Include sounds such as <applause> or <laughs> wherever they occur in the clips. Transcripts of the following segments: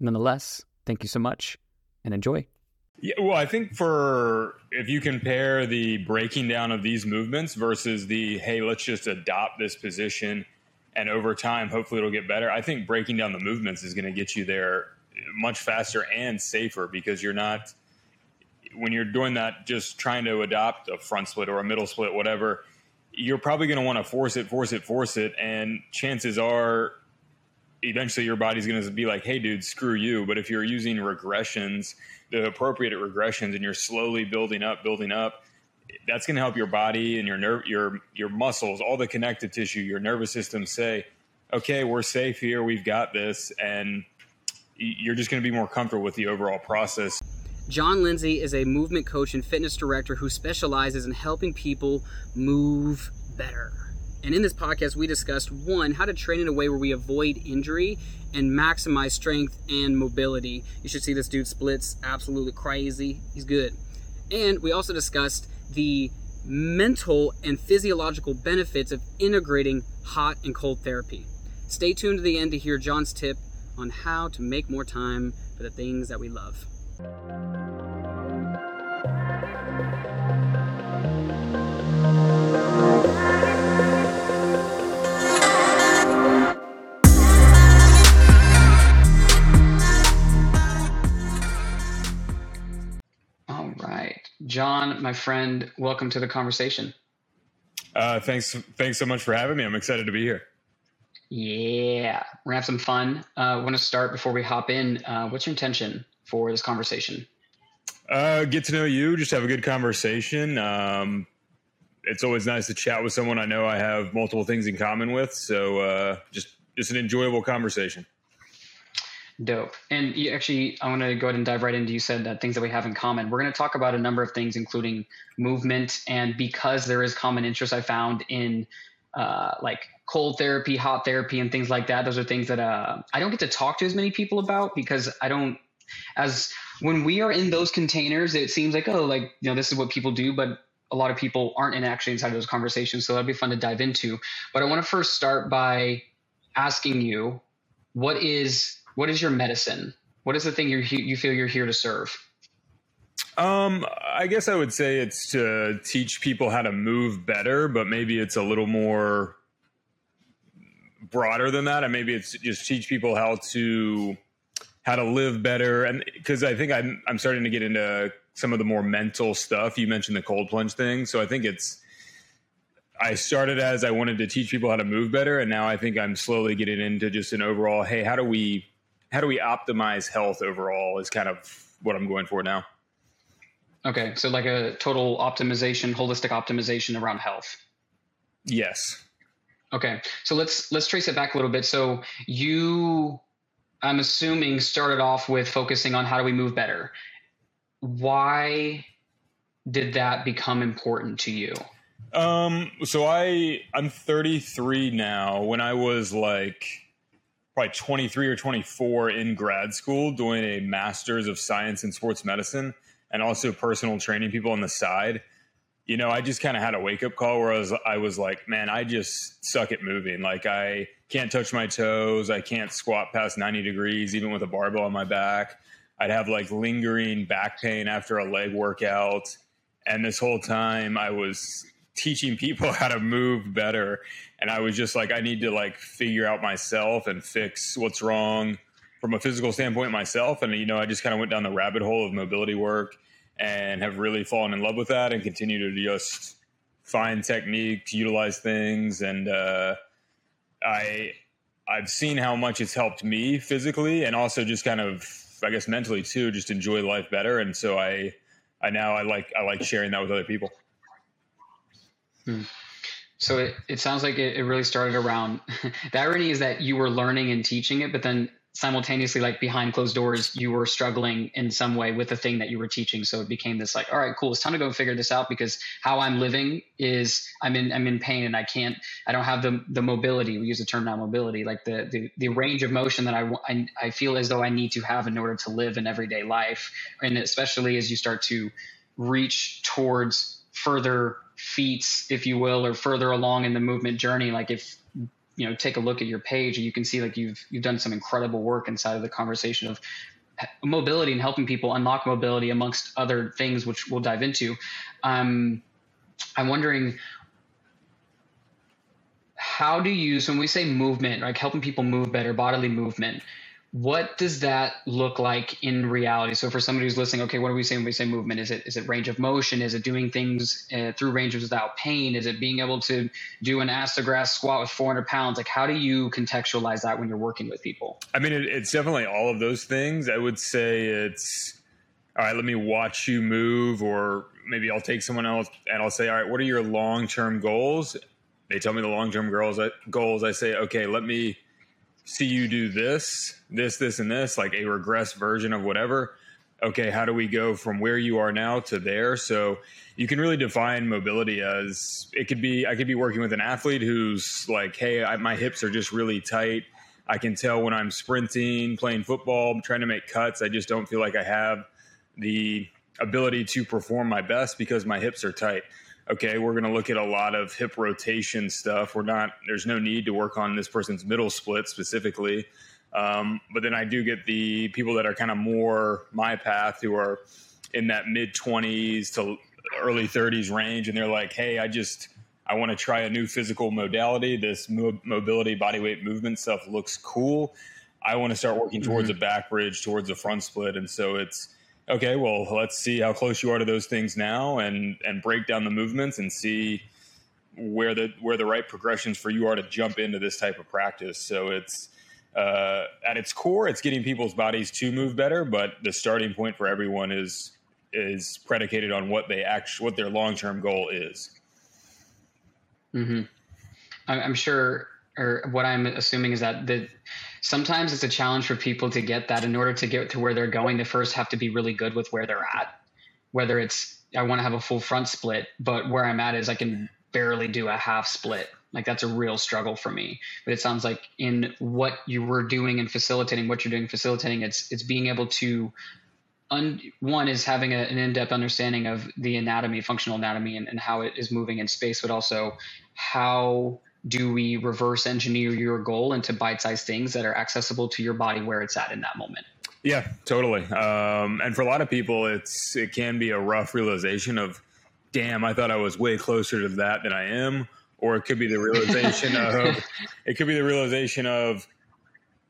Nonetheless, thank you so much and enjoy. Yeah, well, I think for if you compare the breaking down of these movements versus the hey, let's just adopt this position and over time, hopefully it'll get better. I think breaking down the movements is going to get you there much faster and safer because you're not when you're doing that just trying to adopt a front split or a middle split, whatever. You're probably going to want to force it, force it, force it, and chances are eventually your body's going to be like, hey, dude, screw you. But if you're using regressions, the appropriate regressions, and you're slowly building up, building up, that's going to help your body and your nerve, your your muscles, all the connective tissue, your nervous system say, okay, we're safe here, we've got this, and you're just going to be more comfortable with the overall process. John Lindsay is a movement coach and fitness director who specializes in helping people move better. And in this podcast, we discussed one, how to train in a way where we avoid injury and maximize strength and mobility. You should see this dude splits absolutely crazy. He's good. And we also discussed the mental and physiological benefits of integrating hot and cold therapy. Stay tuned to the end to hear John's tip on how to make more time for the things that we love. John, my friend, welcome to the conversation. Uh, thanks, thanks so much for having me. I'm excited to be here. Yeah, we're gonna have some fun. Uh, I want to start before we hop in. Uh, what's your intention for this conversation? Uh, get to know you, just have a good conversation. Um, it's always nice to chat with someone I know I have multiple things in common with. So uh, just just an enjoyable conversation. Dope. And you actually, I want to go ahead and dive right into. You said that things that we have in common. We're going to talk about a number of things, including movement, and because there is common interest, I found in uh, like cold therapy, hot therapy, and things like that. Those are things that uh, I don't get to talk to as many people about because I don't. As when we are in those containers, it seems like oh, like you know, this is what people do, but a lot of people aren't in actually inside of those conversations. So that'd be fun to dive into. But I want to first start by asking you, what is what is your medicine? What is the thing you you feel you're here to serve? Um, I guess I would say it's to teach people how to move better, but maybe it's a little more broader than that. And maybe it's just teach people how to how to live better. And because I think I'm I'm starting to get into some of the more mental stuff. You mentioned the cold plunge thing, so I think it's. I started as I wanted to teach people how to move better, and now I think I'm slowly getting into just an overall. Hey, how do we how do we optimize health overall? Is kind of what I'm going for now. Okay, so like a total optimization, holistic optimization around health. Yes. Okay, so let's let's trace it back a little bit. So you, I'm assuming, started off with focusing on how do we move better. Why did that become important to you? Um, so I I'm 33 now. When I was like probably 23 or 24 in grad school doing a master's of science in sports medicine and also personal training people on the side. You know i just kind of had a wake up call where i was i was like man i just suck at moving. Like i can't touch my toes. I can't squat past 90 degrees even with a barbell on my back. I'd have like lingering back pain after a leg workout. And this whole time i was teaching people <laughs> how to move better and i was just like i need to like figure out myself and fix what's wrong from a physical standpoint myself. And, you know, I just kind of went down the rabbit hole of mobility work and have really fallen in love with that and continue to just find techniques, utilize things. And uh, I, I've seen how much it's helped me physically and also just kind of, I guess, mentally too, just enjoy life better. And so I, I now I like, I like sharing that with other people. Hmm. So it, it sounds like it, it really started around <laughs> the irony is that you were learning and teaching it, but then simultaneously like behind closed doors you were struggling in some way with the thing that you were teaching so it became this like all right cool it's time to go figure this out because how i'm living is i'm in i'm in pain and i can't i don't have the the mobility we use the term now mobility like the the, the range of motion that I, I i feel as though i need to have in order to live in everyday life and especially as you start to reach towards further feats if you will or further along in the movement journey like if you know take a look at your page and you can see like you've you've done some incredible work inside of the conversation of mobility and helping people unlock mobility amongst other things which we'll dive into. Um, i'm wondering how do you so when we say movement like helping people move better bodily movement what does that look like in reality? So for somebody who's listening okay what are we saying when we say movement? Is it is it range of motion? Is it doing things uh, through ranges without pain? Is it being able to do an grass squat with 400 pounds? Like how do you contextualize that when you're working with people? I mean it, it's definitely all of those things. I would say it's all right let me watch you move or maybe i'll take someone else and i'll say all right what are your long-term goals? They tell me the long-term goals goals. I say okay let me see you do this, this, this, and this, like a regress version of whatever. Okay, how do we go from where you are now to there? So you can really define mobility as it could be. I could be working with an athlete who's like, hey, I, my hips are just really tight. I can tell when I'm sprinting, playing football, trying to make cuts. I just don't feel like I have the ability to perform my best because my hips are tight okay, we're going to look at a lot of hip rotation stuff. We're not, there's no need to work on this person's middle split specifically. Um, but then I do get the people that are kind of more my path who are in that mid 20s to early 30s range. And they're like, hey, I just, I want to try a new physical modality. This mo- mobility, body weight movement stuff looks cool. I want to start working towards mm-hmm. a back bridge, towards a front split. And so it's, okay, well, let's see how close you are to those things now, and and break down the movements and see where the where the right progressions for you are to jump into this type of practice. So it's uh, at its core, it's getting people's bodies to move better, but the starting point for everyone is is predicated on what they actually what their long term goal is. Mm-hmm. I'm sure, or what I'm assuming is that the sometimes it's a challenge for people to get that in order to get to where they're going they first have to be really good with where they're at. Whether it's i want to have a full front split but where i'm at is i can barely do a half split. Like that's a real struggle for me. But it sounds like in what you were doing and facilitating what you're doing facilitating it's it's being able to un, one is having a, an in-depth understanding of the anatomy functional anatomy and, and how it is moving in space but also how do we reverse engineer your goal into bite-sized things that are accessible to your body where it's at in that moment? Yeah totally. Um, and for a lot of people it's it can be a rough realization of damn i thought i was way closer to that than i am. Or it could be the realization <laughs> of it could be the realization of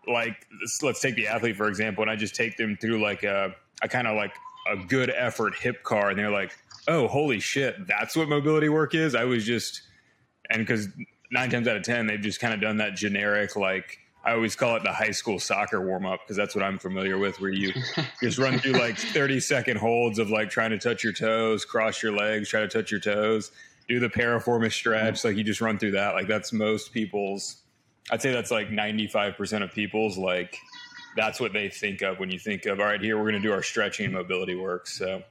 like let's take the athlete for example and i just take them through like a, a kind of like a good effort hip CAR and they're like oh holy shit that's what mobility work is? I was just and because nine times out of ten they've just kind of done that generic like I always call it the high school soccer warm up because that's what I'm familiar with, where you <laughs> just run through like 30 second holds of like trying to touch your toes, cross your legs, try to touch your toes, do the piriformis stretch. Like you just run through that. Like that's most people's, I'd say that's like 95% of people's, like that's what they think of when you think of, all right, here we're going to do our stretching and mobility work. So,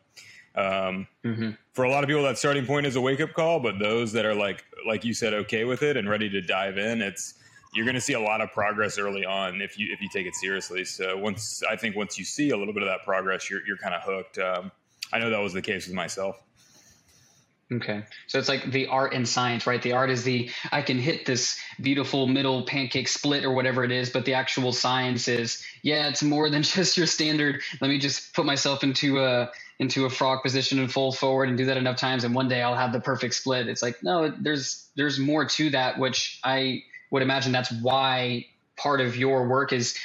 um, mm-hmm. For a lot of people, that starting point is a wake up call, but those that are like, like you said, okay with it and ready to dive in, it's you're going to see a lot of progress early on if you if you take it seriously. So once I think once you see a little bit of that progress, you're you're kind of hooked. Um, I know that was the case with myself. Okay. So it's like the art and science, right? The art is the I can hit this beautiful middle pancake split or whatever it is, but the actual science is, yeah, it's more than <laughs> just your standard. Let me just put myself into a into a frog position and fold forward and do that enough times and one day I'll have the perfect split. It's like, no, there's there's more to that which I would imagine that's why part of your work is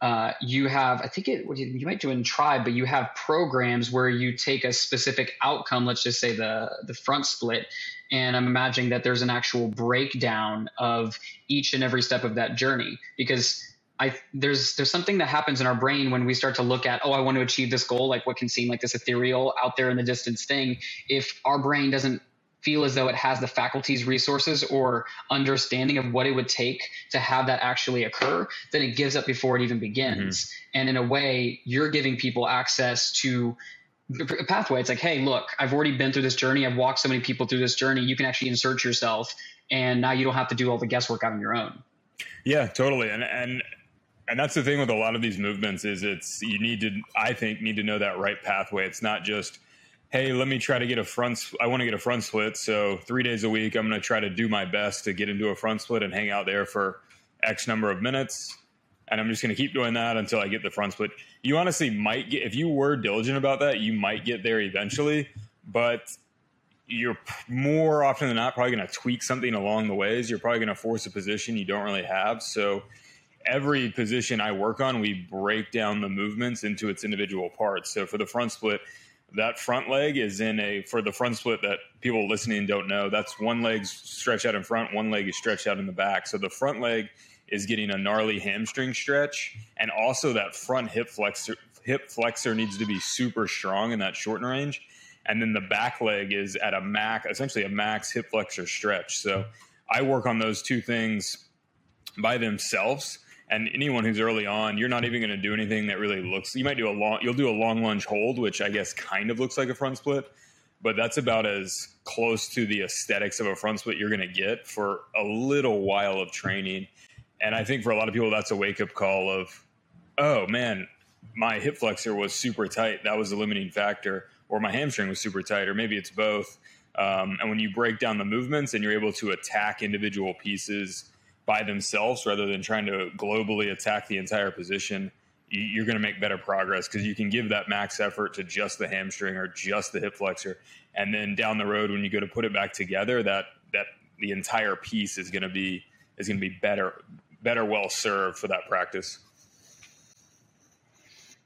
uh, you have, I think it, you might do in Tribe, but you have programs where you take a specific outcome, let's just say the, the front split, and I'm imagining that there's an actual breakdown of each and every step of that journey because I, there's there's something that happens in our brain when we start to look at oh I want to achieve this goal like what can seem like this ethereal out there in the distance thing if our brain doesn't feel as though it has the faculty's resources or understanding of what it would take to have that actually occur, then it gives up before it even begins. Mm-hmm. And in a way, you're giving people access to a pathway. It's like, hey, look, I've already been through this journey. I've walked so many people through this journey. You can actually insert yourself, and now you don't have to do all the guesswork out on your own. Yeah, totally. And and and that's the thing with a lot of these movements is it's you need to I think need to know that right pathway. It's not just hey, let me try to get a front. I want to get a front split. So three days a week, I'm going to try to do my best to get into a front split and hang out there for X number of minutes. And I'm just going to keep doing that until I get the front split. You honestly might get, if you were diligent about that, you might get there eventually. But you're more often than not probably going to tweak something along the ways. You're probably going to force a position you don't really have. So every position I work on, we break down the movements into its individual parts. So for the front split, that front leg is in a for the front split that people listening don't know that's one leg stretched out in front one leg is stretched out in the back. So the front leg is getting a gnarly hamstring stretch and also that front hip flexor hip flexor needs to be super strong in that shorten range. And then the back leg is at a max essentially a max hip flexor stretch. So i work on those two things by themselves and anyone who's early on, you're not even going to do anything that really looks. You might do a long. You'll do a long lunge hold, which I guess kind of looks like a front split, but that's about as close to the aesthetics of a front split you're going to get for a little while of training. And I think for a lot of people, that's a wake up call of, oh man, my hip flexor was super tight. That was the limiting factor, or my hamstring was super tight, or maybe it's both. Um, and when you break down the movements and you're able to attack individual pieces by themselves rather than trying to globally attack the entire position, you're going to make better progress because you can give that max effort to just the hamstring or just the hip flexor, and then down the road when you go to put it back together, that that the entire piece is going to be is going to be better better well served for that practice.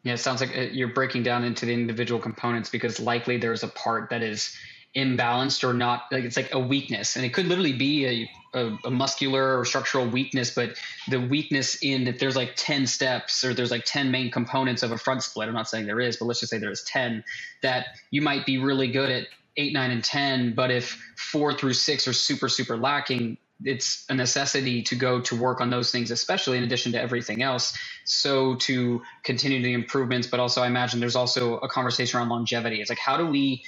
Yeah, it sounds like uh, you're breaking down into the individual components because likely there's a part that is imbalanced or not like it's like a weakness and it could literally be a, a, a, muscular or structural weakness but the weakness in that there's like 10 steps or there's like 10 main components of a front split. I'm not saying there is but let's just say there's 10 that you might be really good at 8 9 and 10 but if 4 through 6 are super super lacking it's a necessity to go to work on those things especially in addition to everything else. So to continue the improvements but also i imagine there's also a conversation around longevity. It's like how do we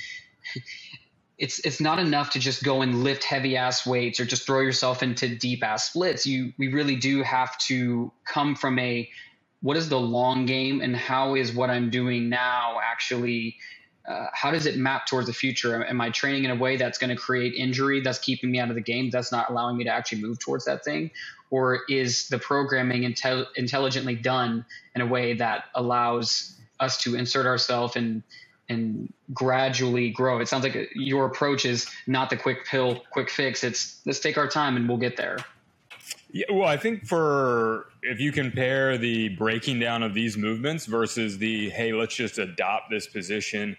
it's it's not enough to just go and lift heavy ass weights or just throw yourself into deep ass splits. You we really do have to come from a what is the long game and how is what I'm doing now actually uh, how does it map towards the future? Am I training in a way that's going to create injury that's keeping me out of the game, that's not allowing me to actually move towards that thing? Or is the programming intel- intelligently done in a way that allows us to insert ourselves and and gradually grow. It sounds like your approach is not the quick pill, quick fix. It's let's take our time and we'll get there. Yeah, well, I think for if you compare the breaking down of these movements versus the hey, let's just adopt this position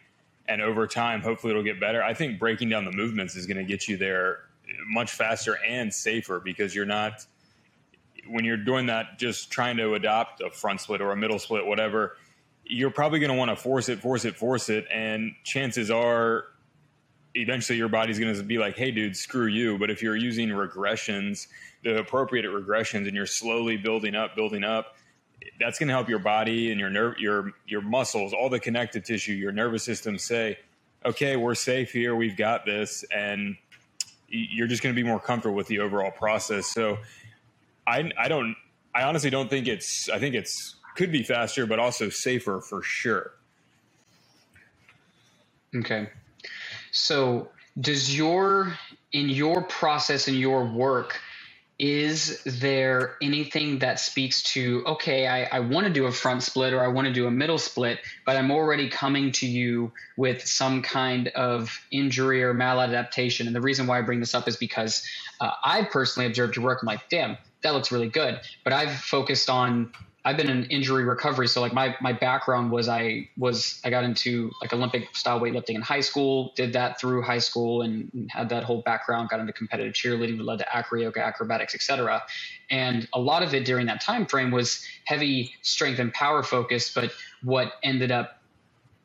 and over time, hopefully it'll get better. I think breaking down the movements is going to get you there much faster and safer because you're not when you're doing that just trying to adopt a front split or a middle split, whatever you're probably going to want to force it, force it, force it, and chances are eventually your body's going to be like, "Hey, dude, screw you." But if you're using regressions, the appropriate regressions, and you're slowly building up, building up, that's going to help your body and your nerve, your your muscles, all the connective tissue, your nervous system say, "Okay, we're safe here. We've got this," and you're just going to be more comfortable with the overall process. So, I I don't I honestly don't think it's I think it's could be faster, but also safer for sure. Okay. So, does your in your process and your work is there anything that speaks to okay i, I want to do a front split or i want to do a middle split but i'm already coming to you with some kind of injury or maladaptation and the reason why i bring this up is because uh, i personally observed your work i'm like damn that looks really good but i've focused on I've been in injury recovery. So like my my background was I was I got into like Olympic style weightlifting in high school, did that through high school and had that whole background, got into competitive cheerleading, led to acro yoga, acrobatics, etc. And a lot of it during that time frame was heavy strength and power focused. But what ended up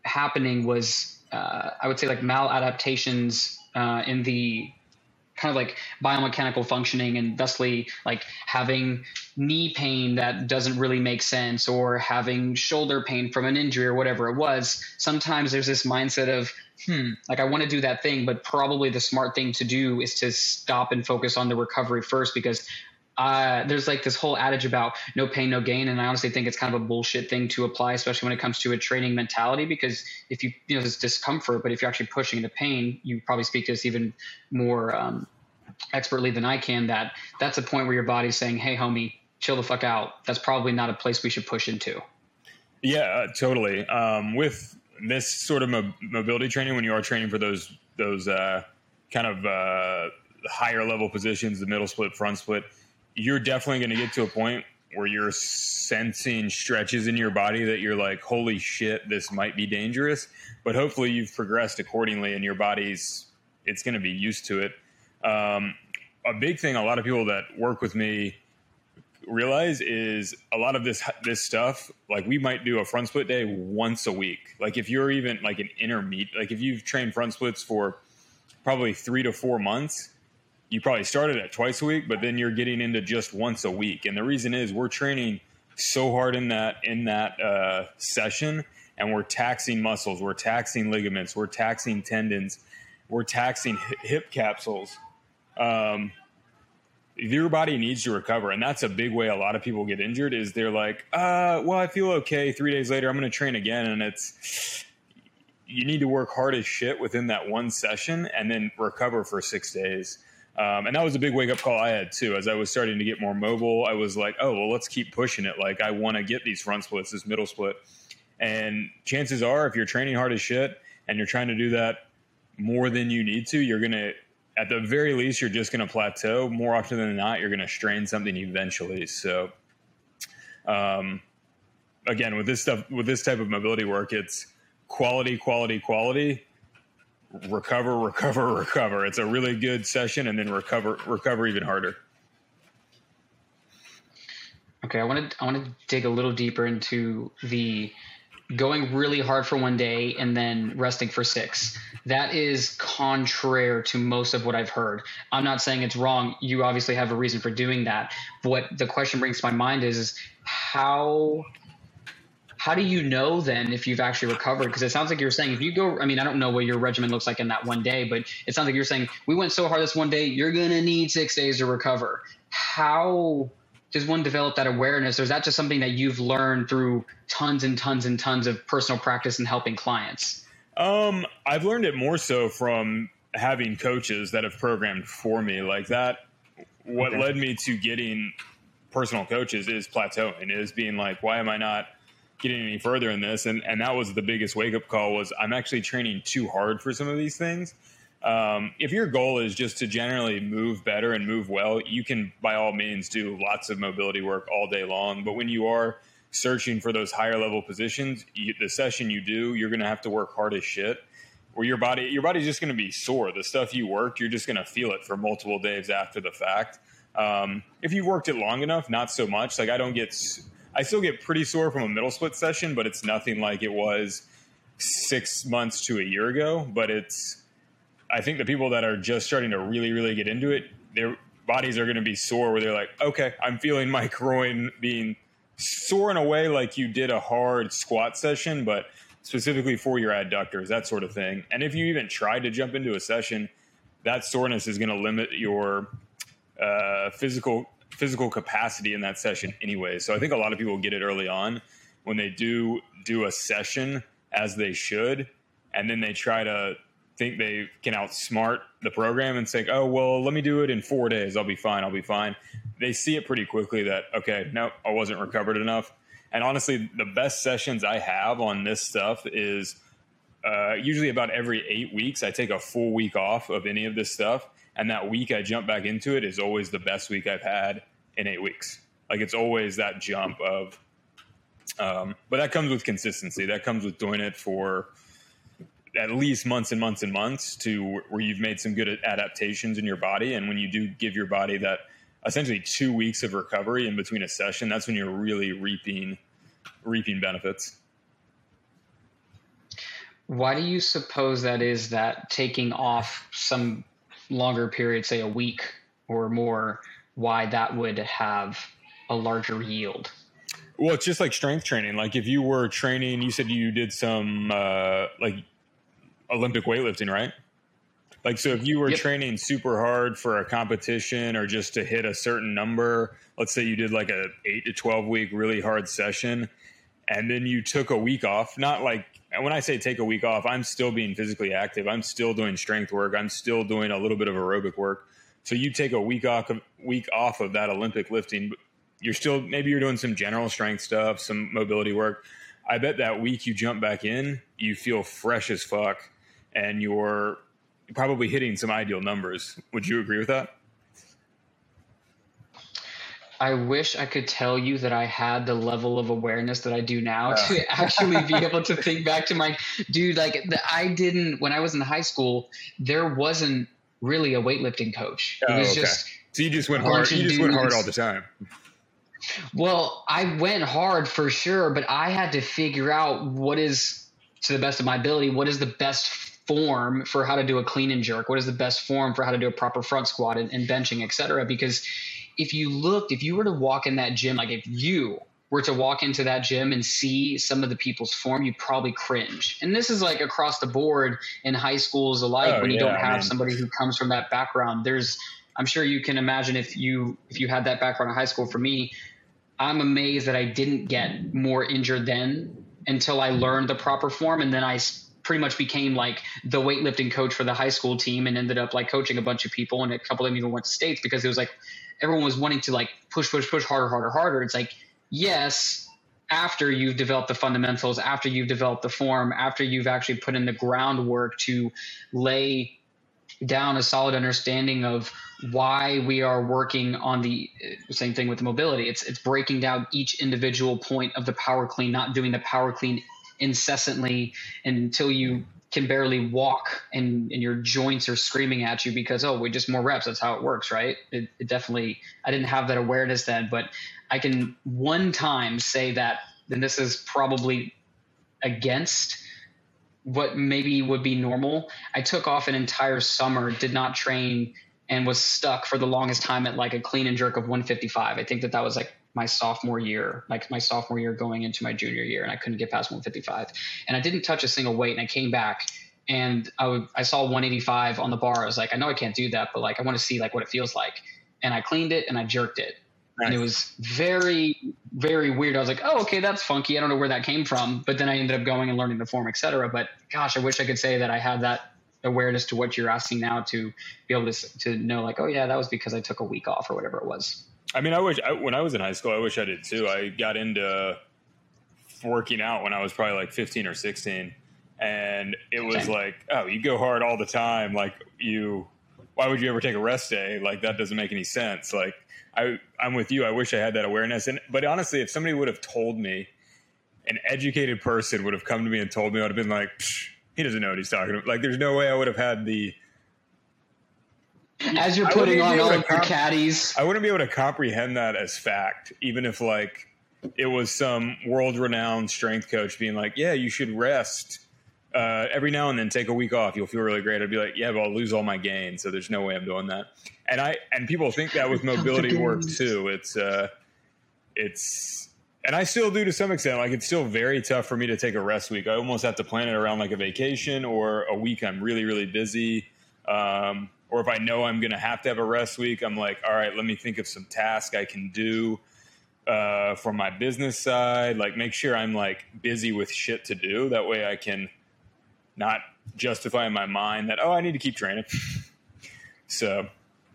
happening was uh, I would say like maladaptations uh, in the kind of like biomechanical functioning and thusly like having knee pain that doesn't really make sense or having shoulder pain from an injury or whatever it was sometimes there's this mindset of hmm like i want to do that thing but probably the smart thing to do is to stop and focus on the recovery first because uh, there's like this whole adage about no pain, no gain, and I honestly think it's kind of a bullshit thing to apply, especially when it comes to a training mentality. Because if you, you know, there's discomfort, but if you're actually pushing into pain, you probably speak to this even more um, expertly than I can. That that's a point where your body's saying, "Hey, homie, chill the fuck out." That's probably not a place we should push into. Yeah, uh, totally. Um, with this sort of mo- mobility training, when you are training for those those uh, kind of uh, higher level positions, the middle split, front split you're definitely going to get to a point where you're sensing stretches in your body that you're like, holy shit, this might be dangerous. But hopefully you've progressed accordingly and your body's, it's going to be used to it. Um, a big thing a lot of people that work with me realize is a lot of this this stuff like we might do a front split day once a week like if you're even like an intermediate like if you've trained front splits for probably three to four months you probably started at twice a week, but then you're getting into just once a week. And the reason is we're training so hard in that in that uh, session, and we're taxing muscles, we're taxing ligaments, we're taxing tendons, we're taxing hip capsules. Um, your body needs to recover, and that's a big way a lot of people get injured. Is they're like, uh, well, I feel okay. Three days later, I'm going to train again, and it's you need to work hard as shit within that one session and then recover for six days. Um, and that was a big wake up call I had too. As I was starting to get more mobile, I was like, oh, well, let's keep pushing it. Like, I want to get these front splits, this middle split. And chances are, if you're training hard as shit and you're trying to do that more than you need to, you're going to, at the very least, you're just going to plateau. More often than not, you're going to strain something eventually. So, um, again, with this stuff, with this type of mobility work, it's quality, quality, quality recover, recover, <laughs> recover. It's a really good session, and then recover, recover even harder. Okay, I want to I want to dig a little deeper into the going really hard for one day and then resting for six. That is contrary to most of what I've heard. I'm not saying it's wrong. You obviously have a reason for doing that. What the question brings to my mind is, is how how do you know then if you've actually recovered? Because it sounds like you're saying if you go, I mean, I don't know what your regimen looks like in that one day, but it sounds like you're saying we went so hard this one day, you're gonna need six days to recover. How does one develop that awareness, or is that just something that you've learned through tons and tons and tons of personal practice and helping clients? Um, I've learned it more so from having coaches that have programmed for me like that. What okay. led me to getting personal coaches is plateauing, is being like, why am I not getting any further in this. And, and that was the biggest wake up call was I'm actually training too hard for some of these things. Um, if your goal is just to generally move better and move well, you can by all means do lots of mobility work all day long. But when you are searching for those higher level positions, you, the session you do, you're going to have to work hard as shit. Or your body, your body's just going to be sore. The stuff you worked, you're just going to feel it for multiple days after the fact. Um, if you worked it long enough, not so much. Like I don't get I still get pretty sore from a middle split session, but it's nothing like it was six months to a year ago. But it's, I think the people that are just starting to really, really get into it, their bodies are going to be sore where they're like, okay, I'm feeling my groin being sore in a way like you did a hard squat session, but specifically for your adductors, that sort of thing. And if you even try to jump into a session, that soreness is going to limit your uh, physical physical capacity in that session anyway. So I think a lot of people get it early on when they do do a session as they should, and then they try to think they can outsmart the program and say, "Oh, well, let me do it in four days. I'll be fine. I'll be fine." They see it pretty quickly that okay, no, I wasn't recovered enough. And honestly, the best sessions I have on this stuff is uh, usually about every eight weeks. I take a full week off of any of this stuff and that week I jump back into it is always the best week I've had in eight weeks. Like it's always that jump of, um, but that comes with consistency. That comes with doing it for at least months and months and months to where you've made some good adaptations in your body. And when you do give your body that essentially two weeks of recovery in between a session, that's when you're really reaping reaping benefits Why do you suppose that is that taking off some longer period, say a week or more, why that would have a larger yield? Well, it's just like strength training. Like if you were training, you said you did some uh, like Olympic weightlifting, right? Like so, if you were yep. training super hard for a competition or just to hit a certain number, let's say you did like a eight to twelve week really hard session, and then you took a week off. Not like when I say take a week off, I'm still being physically active. I'm still doing strength work. I'm still doing a little bit of aerobic work. So you take a week off of, week off of that Olympic lifting, you're still maybe you're doing some general strength stuff, some mobility work. I bet that week you jump back in, you feel fresh as fuck, and you're probably hitting some ideal numbers. Would you agree with that? I wish I could tell you that I had the level of awareness that I do now to <laughs> actually be able to think back to my dude. Like the, I didn't when I was in high school. There wasn't really a weightlifting coach. Oh, it was okay. just so you just went hard. You just went hard all the time. Well, I went hard for sure, but I had to figure out what is, to the best of my ability, what is the best form for how to do a clean and jerk? What is the best form for how to do a proper front squat and, and benching, et cetera? Because if you looked, if you were to walk in that gym, like if you were to walk into that gym and see some of the people's form, you'd probably cringe. And this is like across the board in high schools alike oh, when you yeah, don't have man. somebody who comes from that background. There's I'm sure you can imagine if you if you had that background in high school. For me, I'm amazed that I didn't get more injured then until I learned the proper form, and then I pretty much became like the weightlifting coach for the high school team and ended up like coaching a bunch of people and a couple of them even went to states because it was like everyone was wanting to like push push push harder harder harder. It's like yes after you've developed the fundamentals after you've developed the form after you've actually put in the groundwork to lay down a solid understanding of why we are working on the uh, same thing with the mobility. It's it's breaking down each individual point of the power clean not doing the power clean incessantly until you can barely walk and, and your joints are screaming at you because oh we just more reps. That's how it works right? It, it definitely i didn't have that awareness then but i can one time say that and this is probably against what maybe would be normal. I took off an entire summer did not train and was stuck for the longest time at like a clean and jerk of 155 i think that that was like my sophomore year, like my sophomore year going into my junior year, and I couldn't get past 155. And I didn't touch a single weight, and I came back and I, would, I saw 185 on the bar. I was like, I know I can't do that, but like I want to see like what it feels like. And I cleaned it and I jerked it. Nice. And it was very, very weird. I was like, oh, okay, that's funky. I don't know where that came from. But then I ended up going and learning the form, et cetera. But gosh, I wish I could say that I had that awareness to what you're asking now to be able to, to know like, oh yeah, that was because I took a week off or whatever it was. I mean, I wish I, when I was in high school, I wish I did too. I got into working out when I was probably like 15 or 16, and it was like, oh, you go hard all the time. Like you, why would you ever take a rest day? Like that doesn't make any sense. Like I, I'm with you. I wish I had that awareness. And but honestly, if somebody would have told me, an educated person would have come to me and told me, I would have been like, he doesn't know what he's talking about. Like, there's no way I would have had the as you're putting on all of your caddies. I wouldn't be able to comprehend that as fact, even if like it was some world renowned strength coach being like, "Yeah, you should rest." Uh, every now and then take a week off you'll feel really great i'd be like yeah but i'll lose all my gains. so there's no way i'm doing that and i and people think that with <laughs> mobility work too it's uh it's and i still do to some extent like it's still very tough for me to take a rest week i almost have to plan it around like a vacation or a week i'm really really busy um, or if I know I'm going to have to have a rest week, I'm like, all right, let me think of some task I can do uh, from my business side. Like, make sure I'm like busy with shit to do. That way, I can not justify in my mind that oh, I need to keep training. <laughs> so,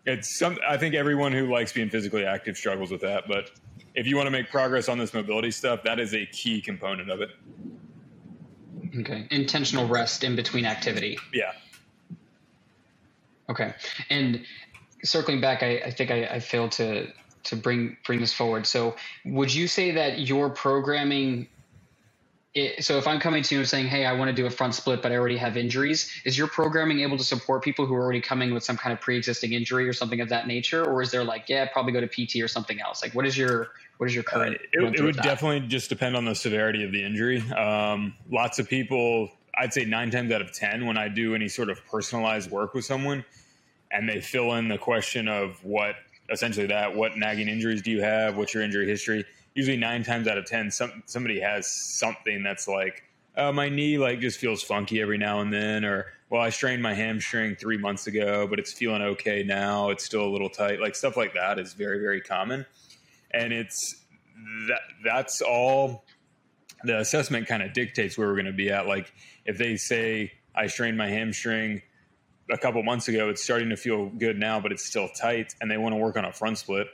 it's some. I think everyone who likes being physically active struggles with that. But if you want to make progress on this mobility stuff, that is a key component of it. Okay, intentional rest in between activity. Yeah, Okay, and circling back, I, I think I, I failed to to bring bring this forward. So, would you say that your programming it, so if I'm coming to you and saying, "Hey, I want to do a front split, but I already have injuries," is your programming able to support people who are already coming with some kind of pre-existing injury or something of that nature, or is there like, yeah, probably go to PT or something else? Like, what is your what is your current? Uh, it, it would definitely just depend on the severity of the injury. Um, lots of people I'd say nine times out of 10, when I do any sort of personalized work with someone and they fill in the question of what essentially that, what nagging injuries do you have? What's your injury history? Usually nine times out of 10, some, somebody has something that's like, oh, my knee like just feels funky every now and then, or well, I strained my hamstring three months ago, but it's feeling okay now. It's still a little tight. Like stuff like that is very, very common. And it's that that's all the assessment kind of dictates where we're going to be at. Like if they say I strained my hamstring a couple months ago, it's starting to feel good now, but it's still tight, and they want to work on a front split.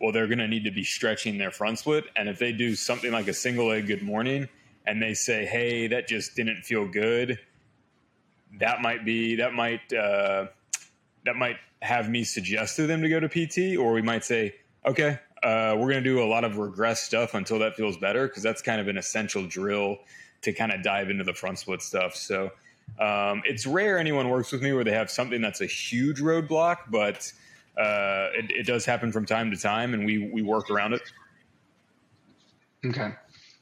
Well, they're going to need to be stretching their front split. And if they do something like a single leg good morning and they say, hey, that just didn't feel good, that might be, that might, uh, that might have me suggest to them to go to PT, or we might say, okay, uh, we're going to do a lot of regress stuff until that feels better because that's kind of an essential drill to kind of dive into the front split stuff. So um, it's rare anyone works with me where they have something that's a huge roadblock, but uh, it, it, does happen from time to time, and we we work around it. Okay,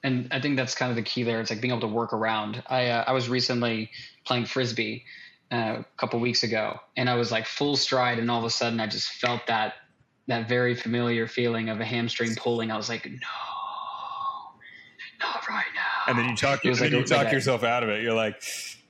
and I think that's kind of the key there. It's like being able to work around. I uh, I was recently playing frisbee uh, a couple weeks ago, and I was like full stride, and all of a sudden I just felt that that very familiar feeling of a hamstring pulling. I was like, no, not right now. And then you talk, and like, you talk like yourself out of it. You're like,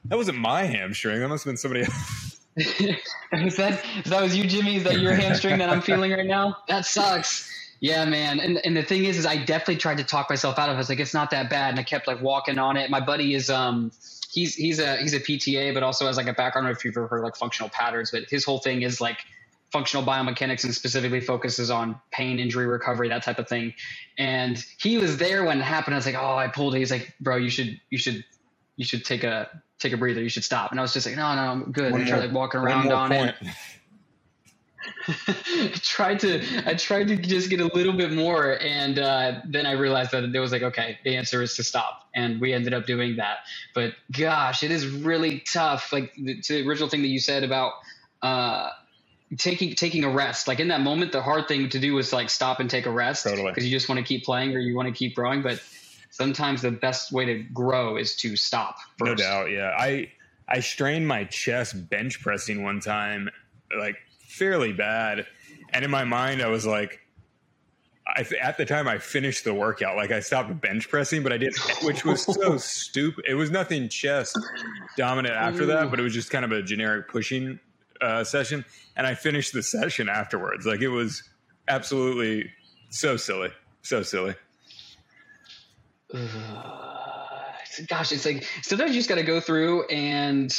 that wasn't my hamstring. That must have been somebody else. <laughs> is that is that was you, Jimmy? Is that your hamstring that I'm feeling right now? <laughs> That sucks. Yeah, man. And and the thing is, is I definitely tried to talk myself out of it. I was like, it's not that bad, and I kept like walking on it. My buddy is um he's he's a he's a PTA, but also has like a background if you've ever heard like functional patterns. But his whole thing is like functional biomechanics and specifically focuses on pain, injury recovery, that type of thing. And he was there when it happened. I was like, oh, I pulled it. He's like, bro, you should, you should, you should take a take a breather. You should stop. And I was just like, no, no, I'm good. One and more, like walking around on point. it. <laughs> I tried to I tried to just get a little bit more, and uh, then I realized that it was like, okay, the answer is to stop, and we ended up doing that. But gosh, it is really tough. Like the, the original thing that you said about uh, taking taking a rest like in that moment the hard thing to do is like stop and take a rest because totally. you just want to keep playing or you want to keep growing but sometimes the best way to grow is to stop first. no doubt yeah i i strained my chest bench pressing one time like fairly bad and in my mind i was like I, at the time I finished the workout. Like I stopped bench pressing, but I didn't, which was so <laughs> stupid. It was nothing chest dominant after that, but it was just kind of a generic pushing uh, session, and I finished the session afterwards. Like it was absolutely so silly, so silly. <sighs> gosh, it's like sometimes you just got to go through and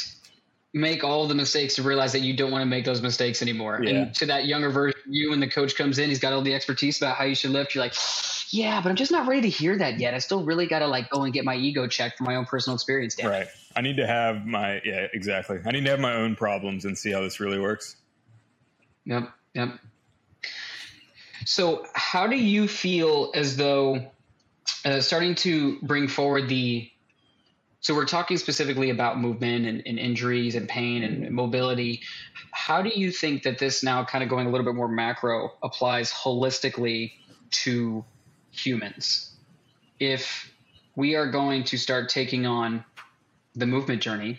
make all the mistakes to realize that you don't want to make those mistakes anymore. Yeah. And to that younger version, you when the coach comes in, he's got all the expertise about how you should lift. You're like, yeah, but I'm just not ready to hear that yet. I still really got to like go and get my ego checked for my own personal experience. Dan. Right. I need to have my yeah exactly. I need to have my own problems and see how this really works. Yep. Yep. So, how do you feel as though uh, starting to bring forward the so we're talking specifically about movement and, and, injuries and pain and mobility. How do you think that this now kind of going a little bit more macro applies holistically to humans? If we are going to start taking on the movement journey,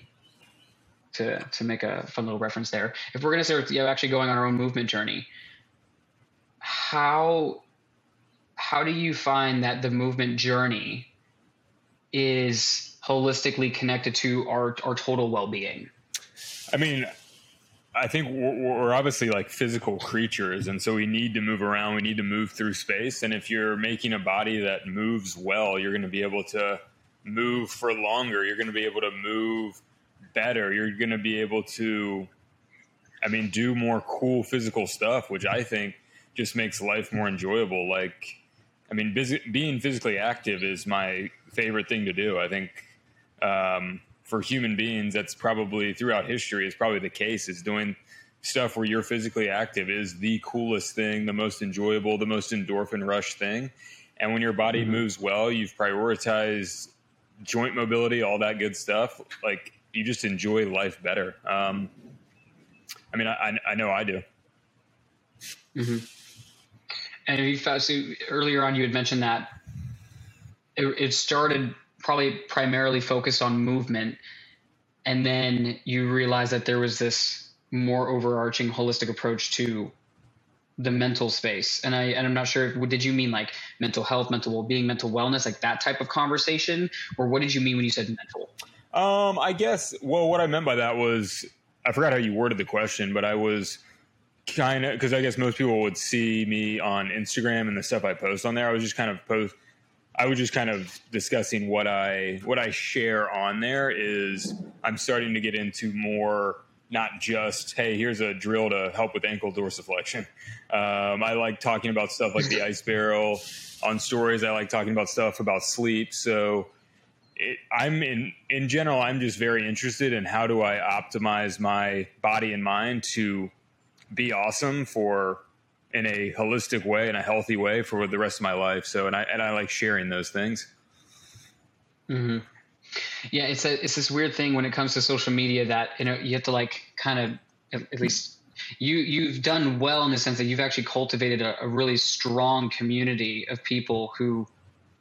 to to make a fun little reference there, if we're going to start you know, actually going on our own movement journey, how how do you find that the movement journey is holistically connected to our our total well-being? I mean, I think we're obviously like physical creatures, and so we need to move around. We need to move through space. And if you're making a body that moves well, you're going to be able to move for longer. You're going to be able to move better. You're going to be able to, I mean, do more cool physical stuff, which I think just makes life more enjoyable. Like, I mean, busy, being physically active is my favorite thing to do. I think um, for human beings, that's probably throughout history is probably the case. Is doing stuff where you're physically active is the coolest thing, the most enjoyable, the most endorphin rush thing. And when your body mm-hmm. moves well, you've prioritized joint mobility, all that good stuff. Like you just enjoy life better. Um, I mean, I, I know I do. Mm-hmm. And you so earlier on, you had mentioned that it, it started probably primarily focused on movement. and then you realize that there was this more overarching holistic approach to the mental space. And i and i'm not sure did you mean like mental health mental well-being mental wellness like that type of conversation? Or what did you mean when you said mental? Um i guess well what i meant by that was i forgot how you worded the question but i was kind of because i guess most people would see me on instagram and the stuff i post on there. I was just kind of post I was just kind of discussing what I what I share on there is I'm starting to get into more not just hey here's a drill to help with ankle dorsiflexion. <laughs> Um, I like talking about stuff like the ice barrel on stories. I like talking about stuff about sleep. So it, I'm in in general I'm just very interested in how do I optimize my body and mind to be awesome for in a holistic way, in a healthy way for the rest of my life. So, and I and I like sharing those things. Mm-hmm. Yeah, it's a it's this weird thing when it comes to social media that you know you have to like kind of at, at least you you've done well in the sense that you've actually cultivated a, a really strong community of people who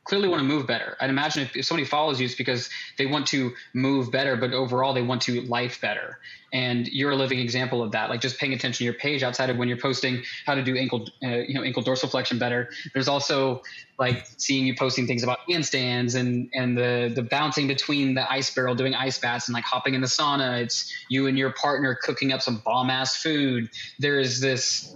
clearly want to move better. I'd imagine if, if, somebody follows you, it's because they want to move better, but overall they want to life better. And you're a living example of that. Like just paying attention to your page outside of when you're posting how to do ankle, uh, you know, ankle dorsiflexion better. There's also like seeing you posting things about handstands and and the the bouncing between the ice barrel, doing ice baths, and like hopping in the sauna. It's you and your partner cooking up some bomb ass food. There is this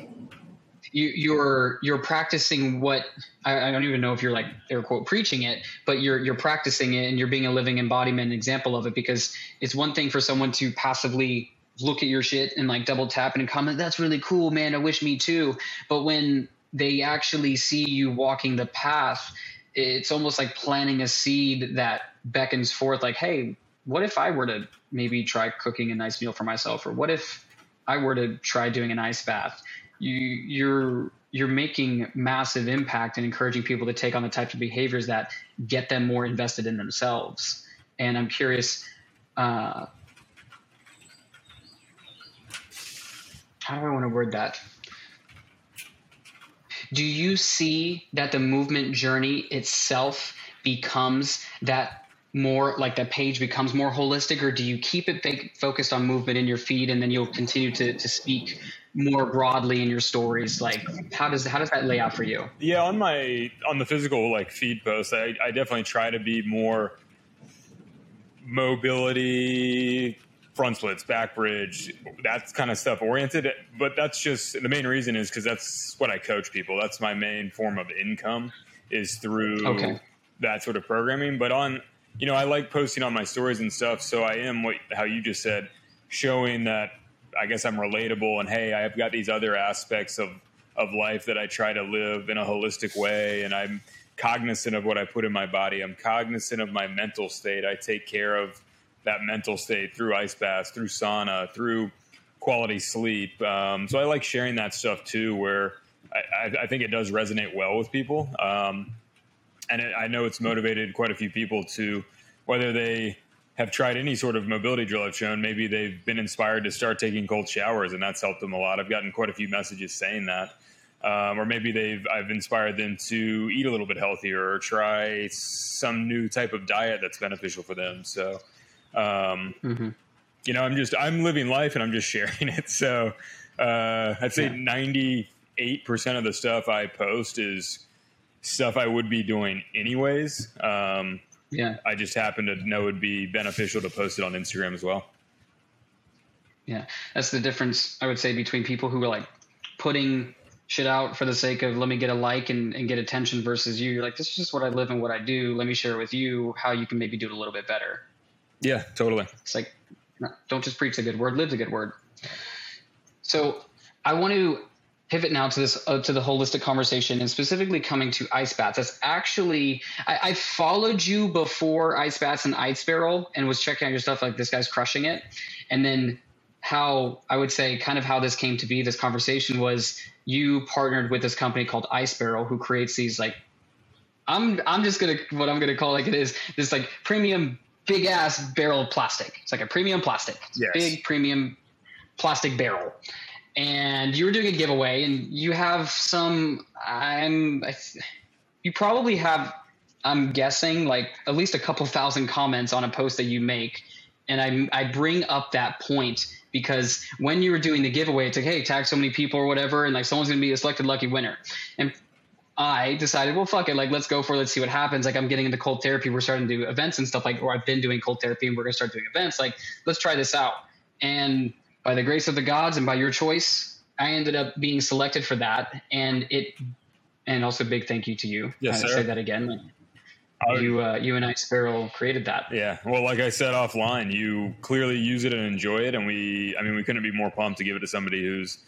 you, you're you're practicing what I, I, don't even know if you're like air quote preaching it, but you're you're practicing it and you're being a living embodiment example of it because it's one thing for someone to passively look at your shit and like double tap and comment that's really cool man. I wish me too, but when they actually see you walking the path, it's almost like planting a seed that beckons forth like hey what if I were to maybe try cooking a nice meal for myself? Or what if I were to try doing an ice bath you you're you're making massive impact and encouraging people to take on the types of behaviors that get them more invested in themselves. And I'm curious, uh, how do I want to word that? Do you see that the movement journey itself becomes that more like that page becomes more holistic or do you keep it focused on movement in your feed and then you'll continue to, to speak more broadly in your stories? Like how does how does that lay out for you? Yeah on my on the physical like feed post i, I definitely try to be more mobility front splits back bridge that kind of stuff oriented. But that's just the main reason is because that's what i coach people. That's my main form of income is through okay. that sort of programming. But on you know i like posting on my stories and stuff so i am what how you just said showing that I guess I'm relatable and hey, I've got these other aspects of of life that I try to live in a holistic way and I'm cognizant of what I put in my body. I'm cognizant of my mental state. I take care of that mental state through ice baths, through sauna, through quality sleep. Um, so I like sharing that stuff too, where I, I, think it does resonate well with people. Um, and it, I know it's motivated quite a few people to whether they have tried any sort of mobility drill I've shown, maybe they've been inspired to start taking cold showers, and that's helped them a lot. I've gotten quite a few messages saying that. Um, or maybe they've I've inspired them to eat a little bit healthier or try some new type of diet that's beneficial for them. So, um, mm-hmm. you know, I'm just I'm living life and I'm just <laughs> sharing it. So, uh, I'd say ninety eight percent of the stuff I post is stuff I would be doing anyways. Um, yeah. I just happen to know it'd be beneficial to post it on Instagram as well. Yeah. That's the difference, I would say, between people who are like putting shit out for the sake of let me get a like and, and get attention versus you. You're like, this is just what I live and what I do. Let me share with you how you can maybe do it a little bit better. Yeah, totally. It's like, don't just preach a good word, live the good word. So I want to pivot now to this uh, to the holistic conversation and specifically coming to ice baths. That's actually I, I, followed you before ice baths and ice barrel and was checking out your stuff like this guy's crushing it. And then how i would say kind of how this came to be this conversation was you partnered with this company called ice barrel who creates these like i'm i'm just gonna what i'm gonna call like it is this like premium big ass barrel of plastic. It's like a premium plastic. Yes. big premium plastic barrel and you were doing a giveaway and you have some i'm you probably have i'm guessing like at least a couple thousand comments on a post that you make And I, I bring up that point because when you were doing the giveaway, it's like, hey, tag so many people or whatever, and like someone's gonna be a selected lucky winner. And I decided, well, fuck it, like let's go for it, let's see what happens. Like I'm getting into cold therapy, we're starting to do events and stuff like, or I've been doing cold therapy and we're gonna start doing events. Like, let's try this out. And by the grace of the gods and by your choice, I ended up being selected for that. And it, and also big thank you to you. Yes, sir. Say that again. You, uh, you and ice barrel, created that. Yeah. Well, like I said offline, you clearly use it and enjoy it, and we, I mean, we couldn't be more pumped to give it to somebody who's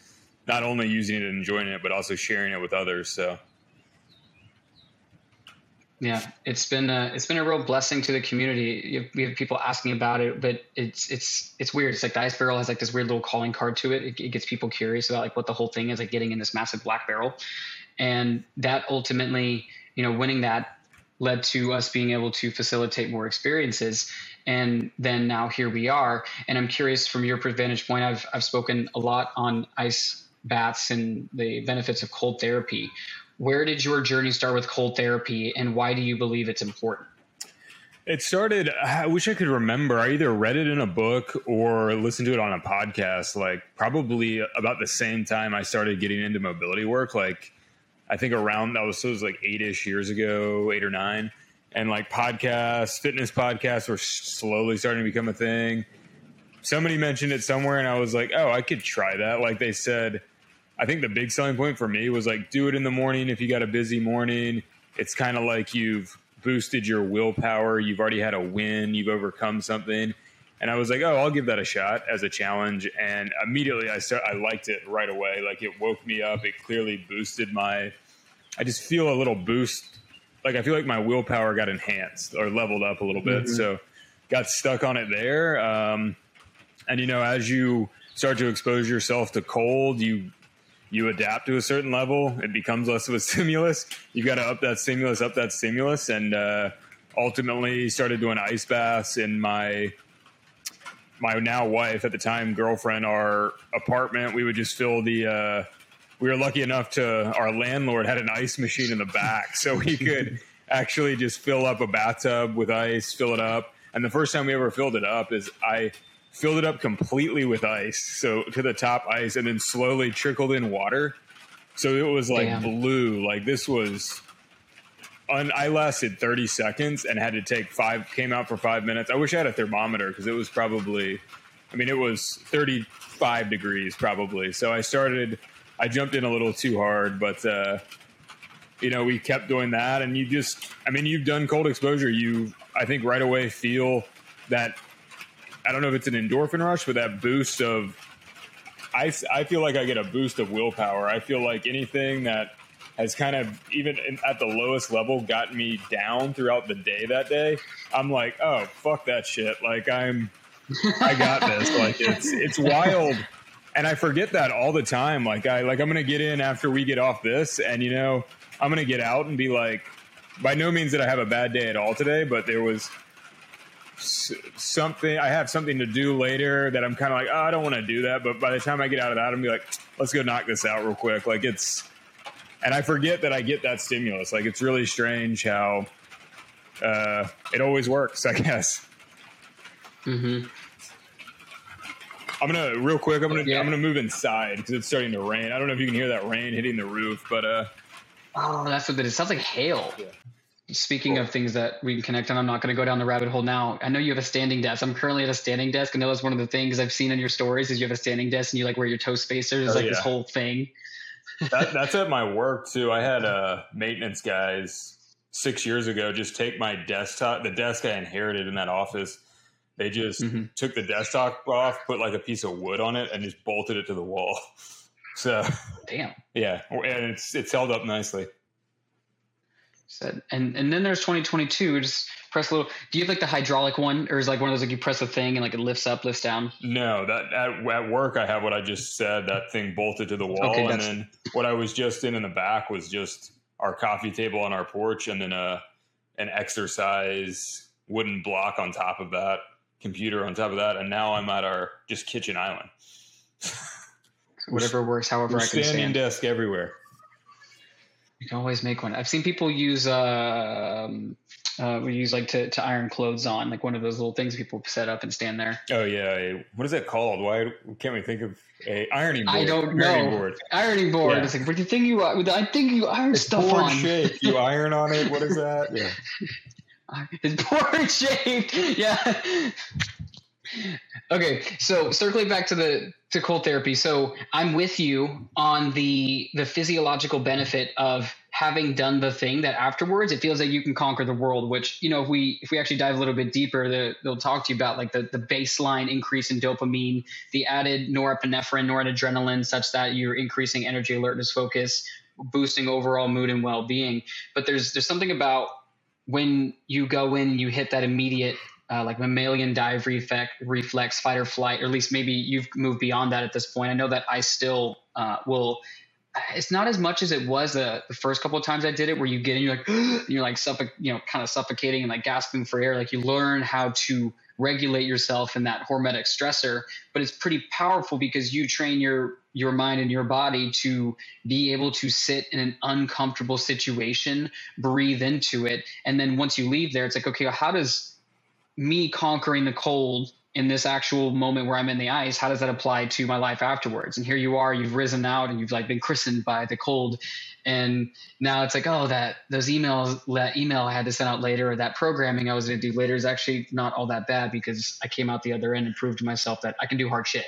not only using it and enjoying it, but also sharing it with others. So yeah, it's been a, it's been a real blessing to the community. We have people asking about it, but it's it's it's weird. It's like the ice barrel has like this weird little calling card to it. It, it gets people curious about like what the whole thing is, like getting in this massive black barrel, and that ultimately, you know, winning that led to us being able to facilitate more experiences. And then now here we are. And I'm curious from your vantage point. I've I've spoken a lot on ice baths and the benefits of cold therapy where did your journey start with cold therapy and why do you believe it's important? It started, I wish I could remember. I either read it in a book or listened to it on a podcast, like probably about the same time I started getting into mobility work. Like, I think around that was, so it was like eight ish years ago, eight or nine. And like podcasts, fitness podcasts were slowly starting to become a thing. Somebody mentioned it somewhere, and I was like, oh, I could try that. Like they said, I think the big selling point for me was like do it in the morning if you got a busy morning. It's kind of like you've boosted your willpower. You've already had a win. You've overcome something. And I was like, oh, I'll give that a shot as a challenge. And immediately I start, I liked it right away. Like it woke me up. It clearly boosted my. I just feel a little boost. Like I feel like my willpower got enhanced or leveled up a little bit. Mm-hmm. So got stuck on it there. Um, and you know, as you start to expose yourself to cold, you you adapt to a certain level, it becomes less of a <laughs> stimulus. You've got to up that stimulus, up that stimulus, and uh, ultimately started doing ice baths in my my now wife at the time girlfriend our apartment. We would just fill the. Uh, we were lucky enough to our landlord had an ice machine in the back, so we <laughs> could actually just fill up a bathtub with ice, fill it up. And the first time we ever filled it up is I filled it up completely with ice, so to the top ice, and then slowly trickled in water. So it was like Damn. blue. Like this was. Un, I lasted 30 seconds and had to take five. Came out for five minutes. I wish I had a thermometer because it was probably. I mean, it was 35 degrees probably. So I started. I jumped in a little too hard, but uh, you know, we kept doing that, and you just. I mean, you've done cold exposure. You, I think, right away feel that I don't know if it's an endorphin rush, but that boost of I, I feel like I get a boost of willpower. I feel like anything that has kind of even at the lowest level gotten me down throughout the day that day. I'm like, oh fuck that shit. Like I'm, I got this. <laughs> like it's it's wild, and I forget that all the time. Like I like I'm gonna get in after we get off this, and you know I'm gonna get out and be like, by no means did I have a bad day at all today, but there was something I have something to do later that I'm kind of like, oh, I don't want to do that. But by the time I get out of that, I'm be like, let's go knock this out real quick. Like it's, and I forget that I get that stimulus. Like it's really strange how uh, it always works. I <laughs> guess. Mm-hmm. I'm gonna real quick. I'm gonna yeah. I'm gonna move inside because it's starting to rain. I don't know if you can hear that rain hitting the roof, but uh. Oh, that's what it is. It sounds like hail. Yeah. Speaking cool. of things that we can connect on, I'm not going to go down the rabbit hole now. I know you have a standing desk. I'm currently at a standing desk. I know that's one of the things I've seen in your stories is you have a standing desk and you like wear your toe spacers, oh, like yeah. this whole thing. that, <laughs> that's at my work too. I had uh, maintenance guys six years ago just take my desktop, the desk I inherited in that office. They just mm-hmm. took the desktop off, put like a piece of wood on it, and just bolted it to the wall. <laughs> So, damn, yeah, and it's it's held up nicely. Said and and then there's 2022. Just press a little. Do you have like the hydraulic one, or is like one of those like you press a thing and like it lifts up, lifts down? No, that at, at work I have what I just said. That thing bolted to the wall, okay, and then what I was just in in the back was just our coffee table on our porch, and then a an exercise wooden block on top of that, computer on top of that, and now I'm at our just kitchen island. <laughs> Whatever works, however I can standing desk everywhere. You can always make one. I've seen people use uh, um, uh, we use like to, to iron clothes on, like one of those little things people set up and stand there. Oh yeah, what is that called? Why can't we think of a ironing board? I don't know. Ironing board. Ironing board. Yeah. It's like, what do you think you? I think you iron it's stuff on. Shape. You iron on it. What is that? <laughs> Yeah. It's board <laughs> shaped. Yeah. Okay, so circling back to the to cold therapy. So I'm with you on the the physiological benefit of having done the thing that afterwards it feels like you can conquer the world which you know if we if we actually dive a little bit deeper the, they'll talk to you about like the, the baseline increase in dopamine the added norepinephrine noradrenaline such that you're increasing energy alertness focus boosting overall mood and well-being but there's there's something about when you go in you hit that immediate uh, like mammalian dive reflex, reflex, fight or flight, or at least maybe you've moved beyond that at this point. I know that I still uh, will it's not as much as it was the, the first couple of times I did it, where you get in, you're like, <gasps> you're like suffoc- you know, kind of suffocating and like gasping for air. Like you learn how to regulate yourself in that hormetic stressor, but it's pretty powerful because you train your your mind and your body to be able to sit in an uncomfortable situation, breathe into it, and then once you leave there, it's like, okay, how does me conquering the cold in this actual moment where I'm in the ice, how does that apply to my life afterwards? And here you are, you've risen out and you've like been christened by the cold. And now it's like, oh, that those emails, that email I had to send out later, or that programming I was going to do later is actually not all that bad because I came out the other end and proved to myself that I can do hard shit.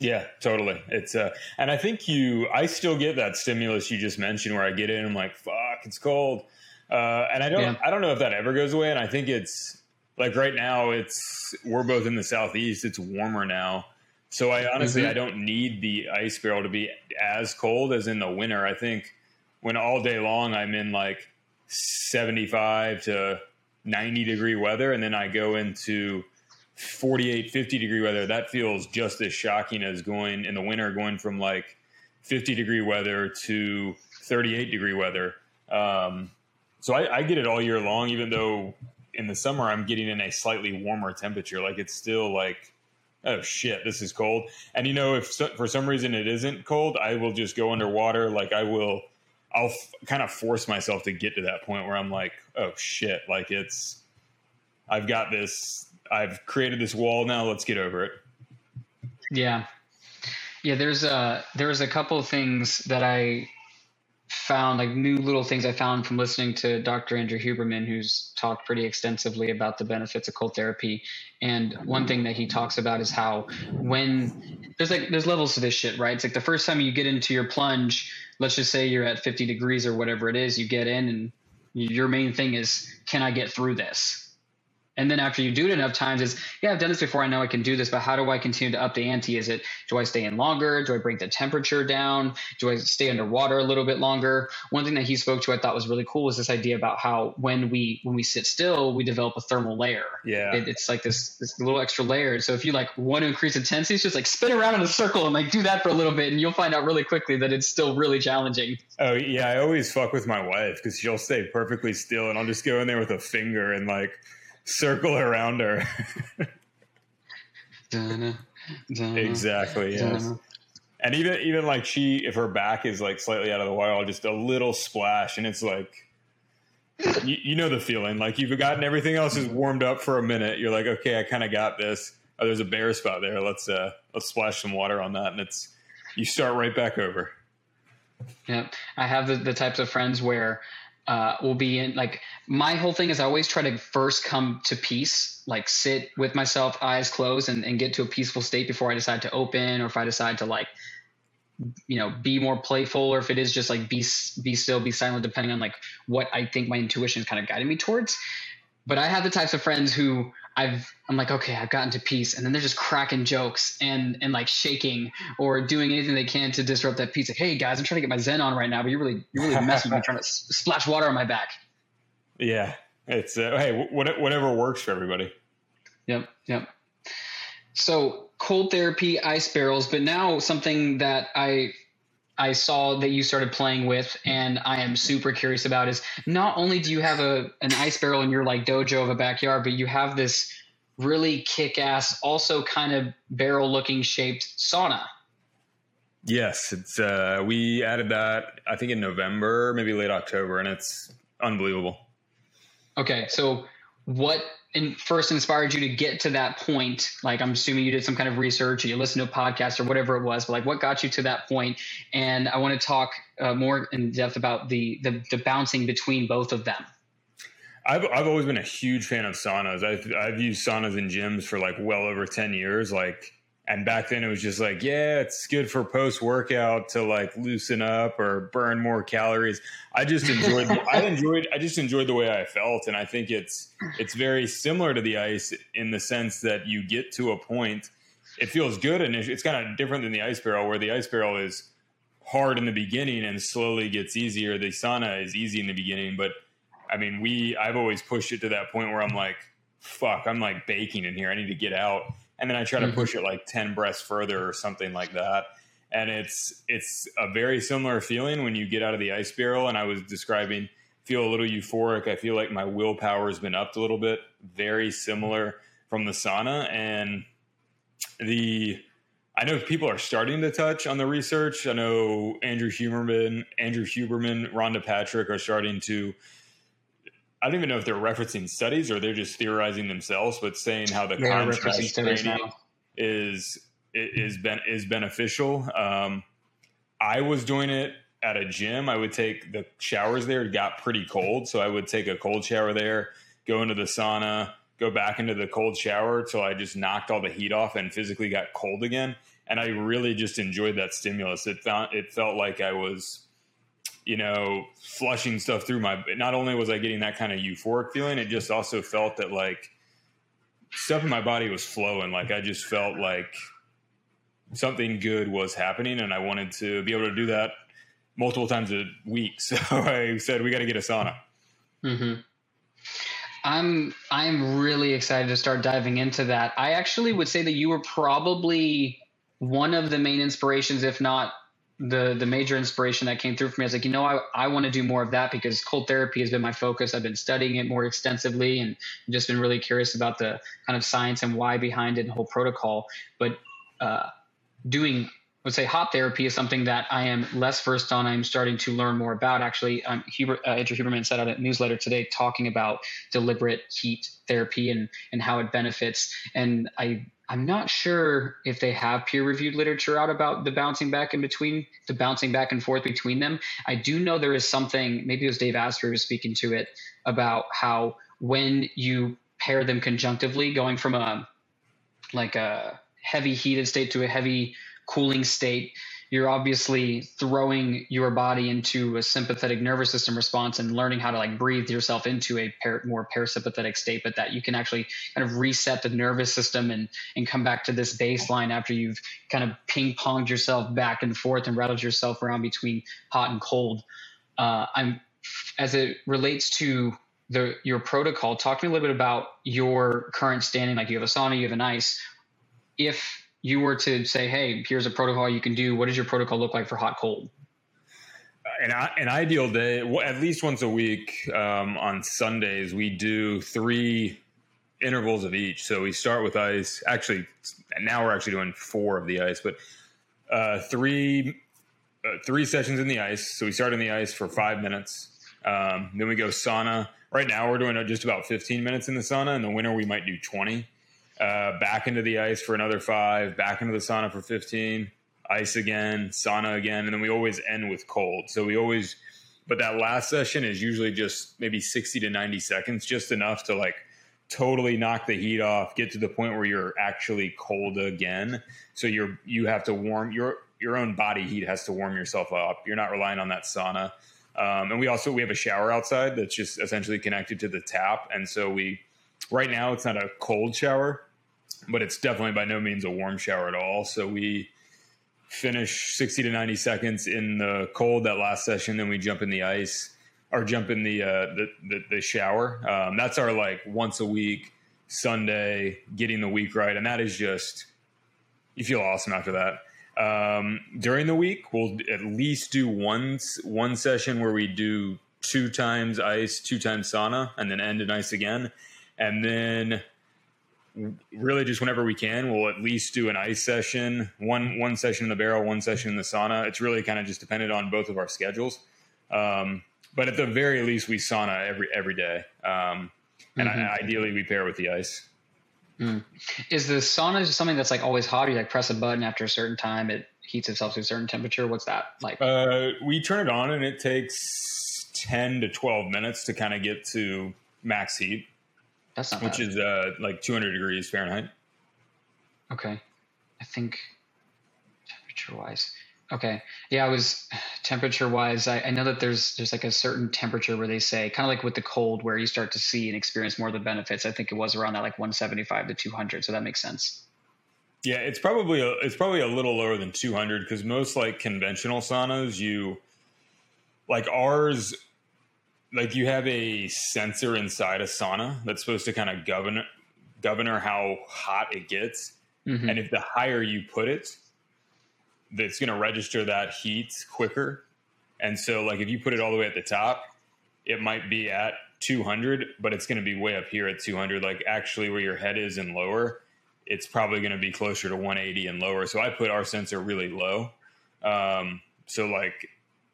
Yeah, totally. It's uh, and I think you, I still get that stimulus you just mentioned where I get in, I'm like, fuck, it's cold. Uh, and I don't, yeah. I don't know if that ever goes away. And I think it's, like right now it's we're both in the southeast. It's warmer now. So i honestly mm-hmm. i don't need the ice barrel to be as cold as in the winter. I think when all day long i'm in like 75 to 90 degree weather and then i go into 48 50 degree weather. That feels just as shocking as going in the winter going from like 50 degree weather to 38 degree weather. Um, so I, I, get it all year long even though in the summer I'm getting in a slightly warmer temperature. Like it's still like, oh shit, this is cold. And you know, if so, for some reason it isn't cold, I will just go underwater. Like I will, I'll f- kind of force myself to get to that point where I'm like, oh shit, like it's, I've got this, I've created this wall now. Let's get over it. Yeah. Yeah, there's a there's a couple of things that I found like new little things I found from listening to Dr. Andrew Huberman, who's talked pretty extensively about the benefits of cold therapy. And one thing that he talks about is how when there's like there's levels to this shit, right? It's like the first time you get into your plunge, let's just say you're at 50 degrees or whatever it is, you get in and your main thing is, can I get through this? And then after you do it enough times, is yeah, I've done this before. I know I can do this, but how do I continue to up the ante? Is it do I stay in longer? Do I bring the temperature down? Do I stay underwater a little bit longer? One thing that he spoke to I thought was really cool was this idea about how when we when we sit still, we develop a thermal layer. Yeah, it, it's like this this little extra layer. So if you like want to increase intensity, it's just like spin around in a circle and like do that for a little bit, and you'll find out really quickly that it's still really challenging. Oh yeah, I always fuck with my wife because she'll stay perfectly still, and I'll just go in there with a finger and like circle around her. <laughs> dun, dun, exactly. Yes. Dun. And even even like she, if her back is like slightly out of the water, I'll just a little splash, and it's like. You, you know the feeling like you've gotten everything else is warmed up for a minute you're like okay i kind of got this oh there's a bare spot there let's uh let's splash some water on that and it's you start right back over yeah i have the, the types of friends where uh, will be in like my whole thing is I always try to first come to peace, like sit with myself, eyes closed, and, and get to a peaceful state before I decide to open or if I decide to like, you know, be more playful or if it is just like be be still, be silent, depending on like what I think my intuition is kind of guiding me towards. But I have the types of friends who I've I'm like, okay, I've gotten to peace, and then they're just cracking jokes and and like shaking or doing anything they can to disrupt that peace. Like, hey guys, I'm trying to get my zen on right now, but you're really you're really messing with me, trying to splash water on my back. Yeah, it's uh, hey, whatever works for everybody. Yep, yep. So cold therapy, ice barrels, but now something that I I saw that you started playing with, and I am super curious about is not only do you have a an ice barrel in your like dojo of a backyard, but you have this really kick ass, also kind of barrel looking shaped sauna. Yes, it's uh, we added that I think in November, maybe late October, and it's unbelievable. Okay, so what in, first inspired you to get to that point? Like, I'm assuming you did some kind of research, or you listened to a podcast, or whatever it was. But like, what got you to that point? And I want to talk uh, more in depth about the, the the bouncing between both of them. I've I've always been a huge fan of saunas. I've I've used saunas in gyms for like well over ten years. Like and back then it was just like, yeah, it's good for post workout to like loosen up or burn more calories. I just enjoyed, I enjoyed, I just enjoyed the way I felt. And I think it's, it's very similar to the ice in the sense that you get to a point, it feels good. And it's kind of different than the ice barrel where the ice barrel is hard in the beginning and slowly gets easier. The sauna is easy in the beginning, but I mean, we, I've always pushed it to that point where I'm like, fuck, I'm like baking in here. I need to get out and then I try to mm-hmm. push it like 10 breaths further or something like that. And it's it's a very similar feeling when you get out of the ice barrel. And I was describing feel a little euphoric. I feel like my willpower has been upped a little bit. Very similar from the sauna and the. I know people are starting to touch on the research. I know Andrew Huberman, Andrew Huberman, Rhonda Patrick are starting to I don't even know if they're referencing studies or they're just theorizing themselves, but saying how the yeah, contrast training is is ben, is beneficial. Um, I was doing it at a gym. I would take the showers there. It got pretty cold, so I would take a cold shower there, go into the sauna, go back into the cold shower till I just knocked all the heat off and physically got cold again. And I really just enjoyed that stimulus. It felt it felt like I was you know, flushing stuff through my. Not only was I getting that kind of euphoric feeling, it just also felt that like stuff in my body was flowing. Like I just felt like something good was happening, and I wanted to be able to do that multiple times a week. <laughs> So I said, we got to get a sauna. Mm-hmm. I'm I'm really excited to start diving into that. I actually would say that you were probably one of the main inspirations, if not the the major inspiration that came through for me. I was like, you know, I, I want to do more of that because cold therapy has been my focus. I've been studying it more extensively and just been really curious about the kind of science and why behind it and whole protocol. But uh, doing would say hot therapy is something that I am less versed on. I'm starting to learn more about. Actually, um, Huber, uh, Andrew Huberman said out a newsletter today talking about deliberate heat therapy and and how it benefits. And I I'm not sure if they have peer reviewed literature out about the bouncing back in between, the bouncing back and forth between them. I do know there is something, maybe it was Dave Asprey was speaking to it, about how when you pair them conjunctively, going from a like a heavy heated state to a heavy cooling state, you're obviously throwing your body into a sympathetic nervous system response and learning how to like breathe yourself into a par- more parasympathetic state but that you can actually kind of reset the nervous system and and come back to this baseline after you've kind of ping ponged yourself back and forth and rattled yourself around between hot and cold. Uh, i'm as it relates to the your protocol talk to me a little bit about your current standing. Like you have a sauna you have an ice. If you were to say, hey, here's a protocol you can do, what does your protocol look like for hot cold? An, an ideal day, at least once a week um, on Sundays, we do three intervals of each. So we start with ice. Actually, now we're actually doing four of the ice, but uh, three uh, three sessions in the ice. So we start in the ice for five minutes. Um, then we go sauna. Right now we're doing just about 15 minutes in the sauna. In the winter we might do 20 uh, back into the ice for another five, back into the sauna for 15, ice again, sauna again. And then we always end with cold. So we always, but that last session is usually just maybe 60 to 90 seconds, just enough to like totally knock the heat off, get to the point where you're actually cold again. So you're, you have to warm your, your own body heat has to warm yourself up. You're not relying on that sauna. Um, and we also, we have a shower outside that's just essentially connected to the tap. And so we, right now it's not a cold shower but it's definitely by no means a warm shower at all. So we finish 60 to 90 seconds in the cold that last session, then we jump in the ice or jump in the uh, the, the, the, shower. Um, that's our like once a week Sunday, getting the week right, and that is just you feel awesome after that. Um, during the week, we'll at least do one one session where we do two times ice, two times sauna, and then end in ice again, and then really just whenever we can, we'll at least do an ice session, one one session in the barrel, one session in the sauna. It's really kind of just dependent on both of our schedules. Um, but at the very least, we sauna every every day, um, and mm-hmm. I, ideally we pair with the ice. Mm. Is the sauna something that's like always hot? Or you like press a button after a certain time, it heats itself to a certain temperature. What's that like? Uh, we turn it on and it takes ten to twelve minutes to kind of get to max heat. That's not which bad. is uh, like 200 degrees Fahrenheit. Okay, I think temperature wise. Okay. Yeah, I was temperature wise. I, I, know that there's there's like a certain temperature where they say kind of like with the cold where you start to see and experience more of the benefits. I think it was around that like 175 to 200. So that makes sense. Yeah, it's probably a, it's probably a little lower than 200 because most like conventional saunas, you like ours, like you have a sensor inside a sauna that's supposed to kind of govern governor how hot it gets, mm-hmm. and if the higher you put it, that's going to register that heat quicker. And so, like, if you put it all the way at the top, it might be at 200, but it's going to be way up here at 200. Like, actually, where your head is and lower, it's probably going to be closer to 180 and lower. So, I put our sensor really low. Um, so, like,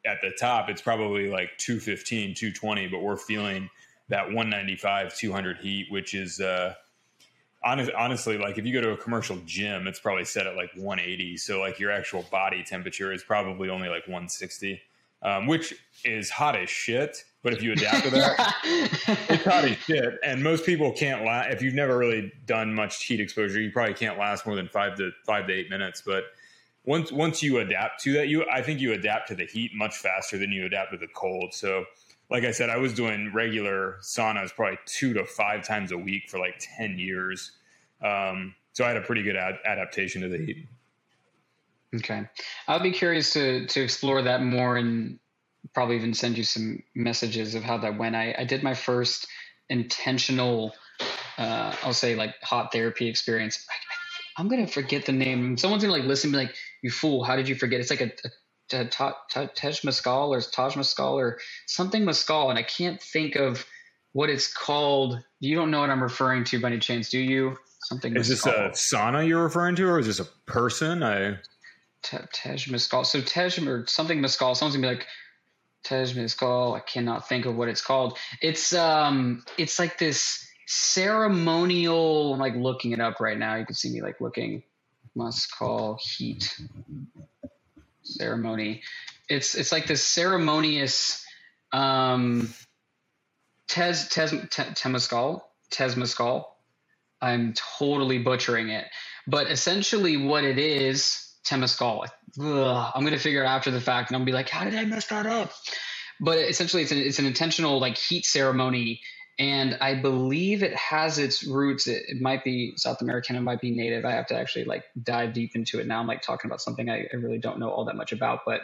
at the top, it's probably like 215, 220, but we're feeling that 195, 200 heat, which is, uh, honest, honestly, like if you go to a commercial gym, it's probably set at like 180. So like your actual body temperature is probably only like 160, um, which is hot as shit. But if you adapt to that, <laughs> it's hot as shit. And most people can't last. If you've never really done much heat exposure, you probably can't last more than five to five to eight minutes. But once once you adapt to that, you I think you adapt to the heat much faster than you adapt to the cold. So like I said, I was doing regular saunas probably two to five times a week for like 10 years. Um, so I had a pretty good ad- adaptation to the heat. Okay. I'll be curious to, to explore that more and probably even send you some messages of how that went. I, I did my first intentional, uh, I'll say like hot therapy experience. I, am to forget the name. Someone's to like listen to me like, you fool, how did you forget? It's like a, a Tej Mescal or Taj Mescal or something Mescal, and I can't think of what it's called. You don't know what I'm referring to by any chance, do you? Something. Is this a sauna you're referring to, or is this a person? I Tej Mescal. So Tej or something Mescal. Someone's gonna be like Tej Mescal. I cannot think of what it's called. It's um, it's like this ceremonial. I'm like looking it up right now. You can see me like looking. Mescal heat ceremony. It's it's like this ceremonious um, Tez Tez Temescal Temescal. I'm totally butchering it, but essentially what it is, Temescal. Ugh, I'm gonna figure it out after the fact, and gonna be like, how did I mess that up? But essentially, it's an it's an intentional like heat ceremony and I believe it has its roots. It, it, might be South American, it might be native. I have to actually like dive deep into it now. I'm like talking about something I, I really don't know all that much about, but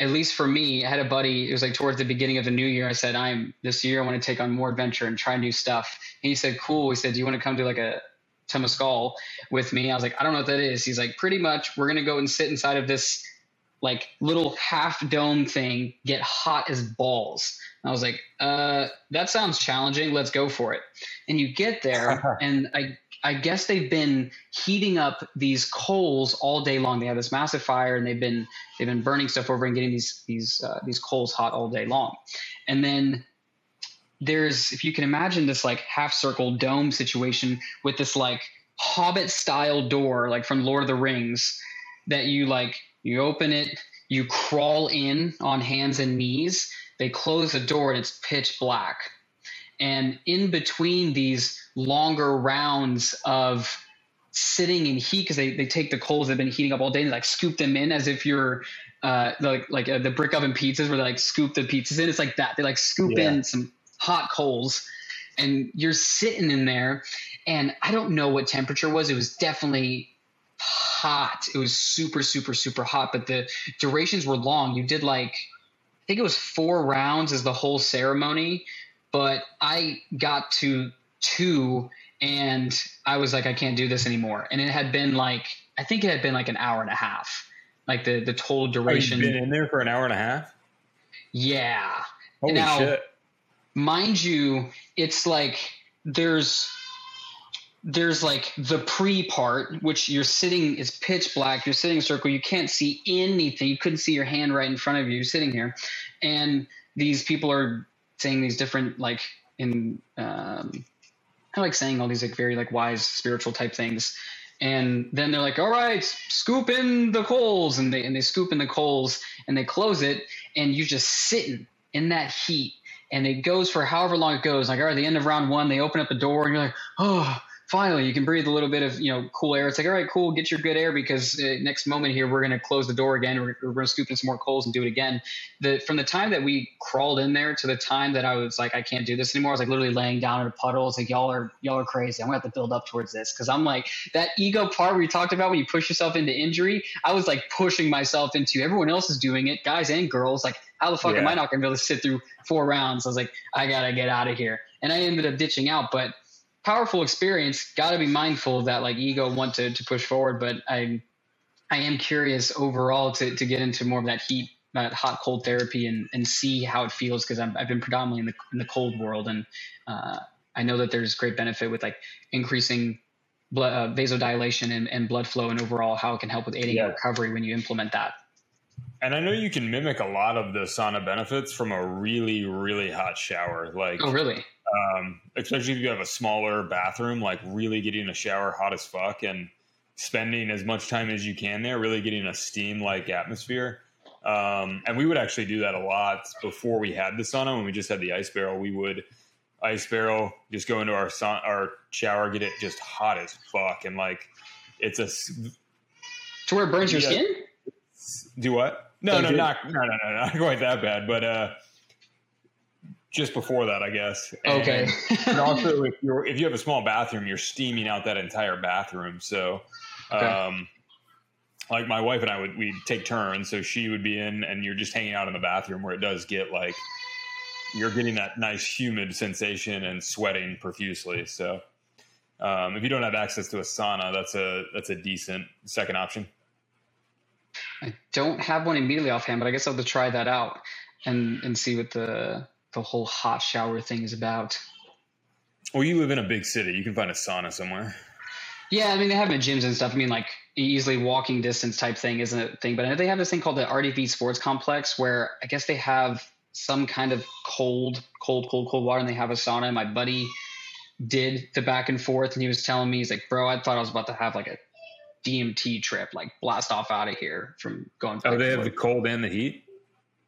at least for me, I had a buddy. It was like towards the beginning of the new year. I said, "I'm this year. I want to take on more adventure and try new stuff." And he said, "Cool." He said, "Do you want to come to like a Temescal with me?" I was like, "I don't know what that is." He's like, "Pretty much. We're gonna go and sit inside of this like little half dome thing, get hot as balls." I was like, uh, that sounds challenging. Let's go for it. And you get there, <laughs> and I, I guess they've been heating up these coals all day long. They have this massive fire, and they've been they've been burning stuff over and getting these these uh, these coals hot all day long. And then there's, if you can imagine this like half circle dome situation with this like Hobbit style door, like from Lord of the Rings, that you like you open it, you crawl in on hands and knees they close the door and it's pitch black. And in between these longer rounds of sitting in heat, because they, they take the coals that have been heating up all day and like scoop them in as if you're uh, like like uh, the brick oven pizzas where they like scoop the pizzas in. It's like that. They like scoop yeah. in some hot coals, and you're sitting in there. And I don't know what temperature was. It was definitely hot. It was super super super hot, but the durations were long. You did like I think it was four rounds as the whole ceremony, but I got to two and I was like, I can't do this anymore. And it had been like, I think it had been like an hour and a half, like the the total oh, duration. Oh, been in there for an hour and a half. Yeah. Holy now, shit! Mind you, it's like there's there's like the pre part, which you're sitting is pitch black. You're sitting in a circle. You can't see anything. You couldn't see your hand right in front of you. You're sitting here, and these people are saying these different like in um, I like saying all these like very like wise spiritual type things. And then they're like, all right, scoop in the coals. And they and they scoop in the coals and they close it, and you're just sitting in that heat. And it goes for however long it goes. Like, all right, the end of round one, they open up the door and you're like, oh, finally you can breathe a little bit of you know cool air. It's like all right, cool, get your good air because uh, next moment here we're going to close the door again. We're, we're going to scoop in some more coals and do it again. The from the time that we crawled in there to the time that I was like I can't do this anymore. I was like literally laying down in a puddle. It's like y'all are y'all are crazy. I'm gonna have to build up towards this because I'm like that ego part you talked about when you push yourself into injury. I was like pushing myself into everyone else is doing it, guys and girls. Like how the fuck yeah. am I not gonna be able to sit through four rounds? I was like I gotta get out of here, and I ended up ditching out, but powerful experience. Got to be mindful of that like ego want to, to push forward, but I I am curious overall to, to get into more of that heat, that hot cold therapy, and and see how it feels because I've been predominantly in the in the cold world, and uh, I know that there's great benefit with like increasing blood uh, vasodilation and, and blood flow, and overall how it can help with aiding yeah. recovery when you implement that. And I know you can mimic a lot of the sauna benefits from a really, really hot shower. Like, oh, really? Um, especially if you have a smaller bathroom, like really getting a shower hot as fuck and spending as much time as you can there, really getting a steam like atmosphere. Um, and we would actually do that a lot before we had the sauna. When we just had the ice barrel, we would ice barrel, just go into our our shower, get it just hot as fuck, and like it's a to where it burns your skin. Do what? No, no, not no, no, no, not quite that bad, but uh, just before that, I guess. And, okay. <laughs> and also, if you if you have a small bathroom, you're steaming out that entire bathroom. So, okay. um, like my wife and I would we'd take turns. So she would be in, and you're just hanging out in the bathroom where it does get like you're getting that nice humid sensation and sweating profusely. So, um, if you don't have access to a sauna, that's a that's a decent second option. I don't have one immediately offhand, but I guess I'll have to try that out and and see what the the whole hot shower thing is about. Well, you live in a big city. You can find a sauna somewhere. Yeah, I mean they have the gyms and stuff. I mean like easily walking distance type thing isn't a thing, but they have this thing called the RDV Sports Complex where I guess they have some kind of cold, cold, cold, cold water, and they have a sauna. My buddy did the back and forth, and he was telling me he's like, "Bro, I thought I was about to have like a DMT trip, like blast off out of here from going." Oh, they have the cold and the heat.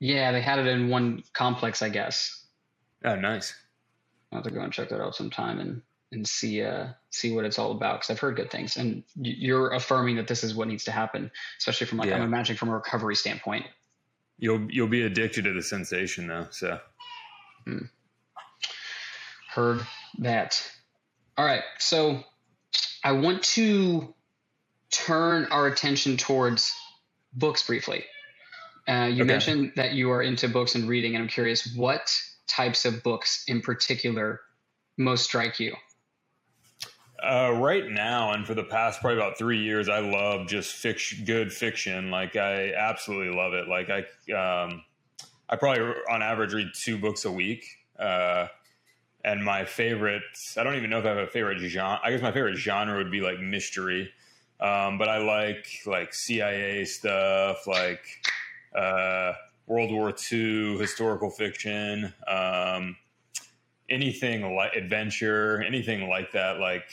Yeah, they had it in one complex, I guess. Oh, nice. I'll have to go and check that out sometime and and see uh see what it's all about because I've heard good things. And you're affirming that this is what needs to happen, especially from like yeah. I'm imagining from a recovery standpoint. You'll you'll be addicted to the sensation though. So. Hmm. Heard that. All right, so I want to turn our attention towards books briefly. Uh, you okay. mentioned that you are into books and reading, and I'm curious what types of books in particular most strike you. Uh, right now, and for the past probably about three years, I love just fiction, good fiction. Like I absolutely love it. Like I, um, I probably on average read two books a week. Uh, and my favorite, I don't even know if I have a favorite genre. I guess my favorite genre would be like mystery. Um, but I like like CIA stuff, like uh, World War II historical fiction, um, anything like adventure, anything like that, like